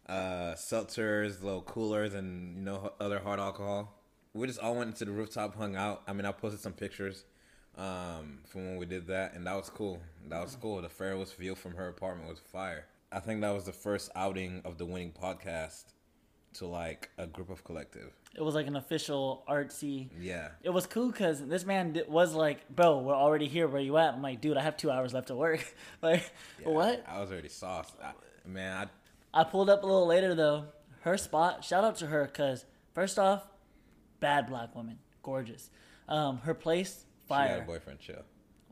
uh, seltzers, little coolers, and you know, other hard alcohol. We just all went to the rooftop, hung out. I mean, I posted some pictures um, from when we did that, and that was cool. That was cool. The Fairwoods view from her apartment was fire. I think that was the first outing of the winning podcast to like a group of collective. It was like an official artsy. Yeah. It was cool because this man was like, "Bro, we're already here. Where you at?" I'm like, "Dude, I have two hours left to work." like, Yeah, what? I was already sauced. I, man, I, I pulled up a little later though. Her spot. Shout out to her because first off, bad black woman, gorgeous. Um, her place, she had a boyfriend. Chill.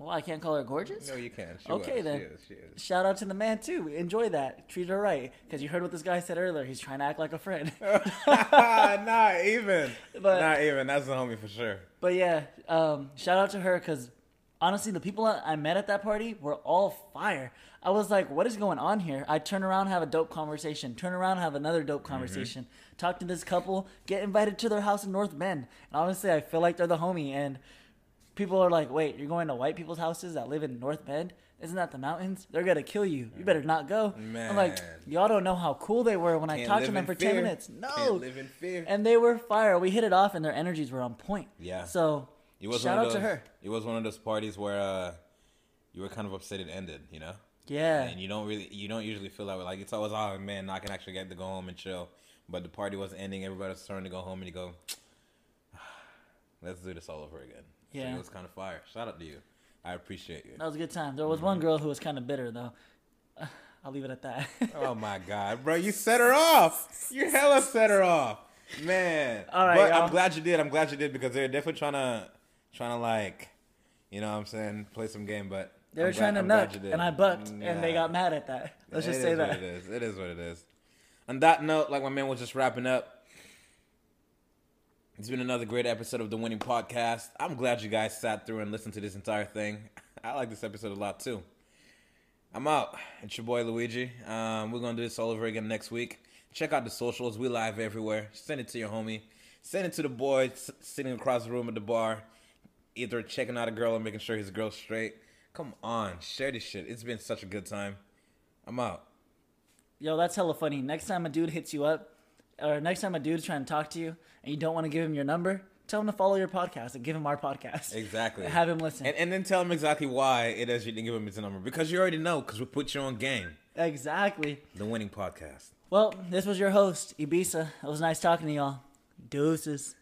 Well, I can't call her gorgeous. No, you can. She Okay, was. then. She is. She is. Shout out to the man too. Enjoy that. Treat her right. Because you heard what this guy said earlier. He's trying to act like a friend. not even. But- not even. That's the homie for sure. But yeah, um, shout out to her because honestly, the people I I met at that party were all fire. I was like, what is going on here? I turn around, have a dope conversation. Turn around, have another dope conversation. Talk to this couple, get invited to their house in North Bend. And honestly, I feel like they're the homie. And people are like, wait, you're going to white people's houses that live in North Bend? Isn't that the mountains? They're gonna kill you. You better not go. I'm like, y'all don't know how cool they were when I Can't talked to them for fear. ten minutes. No, live in fear. and they were fire. We hit it off, and their energies were on point. Yeah. So It was shout out of to those, her. It was one of those parties where uh, you were kind of upset it ended, you know. Yeah. And you don't really, you don't usually feel that way. Like it's always, oh man, I can actually get to go home and chill. But the party was ending. Everybody was starting to go home, and you go, let's do this all over again. So Yeah. it was kind of fire. Shout out to you. I appreciate you. That was a good time. There was one mm-hmm. girl who was kind of bitter though. I'll leave it at that. Oh my god, bro, you set her off. You hella set her off, man. All right, but y'all. I'm glad you did. I'm glad you did because they're definitely trying to, trying to like, you know, what I'm saying, play some game. But they were glad- trying to I'm and I bucked, and they got mad at that. Let's It just is say what that. it is. It is what it is. On that note, like my man was just wrapping up. It's been another great episode of the Winning Podcast. I'm glad you guys sat through and listened to this entire thing. I like this episode a lot too. I'm out. It's your boy Luigi. Um, we're gonna do this all over again next week. Check out the socials. We live everywhere. Send it to your homie. Send it to the boy sitting across the room at the bar, either checking out a girl or making sure his girl's straight. Come on, share this shit. It's been such a good time. I'm out. Yo, that's hella funny. Next time a dude hits you up, or next time a dude's trying to talk to you, and you don't want to give him your number, tell him to follow your podcast and give him our podcast. Exactly. Have him listen. And, and then tell him exactly why it is you didn't give him his number because you already know because we put you on game. exactly. The winning podcast. Well, this was your host, Ibiza. It was nice talking to y'all. Deuces.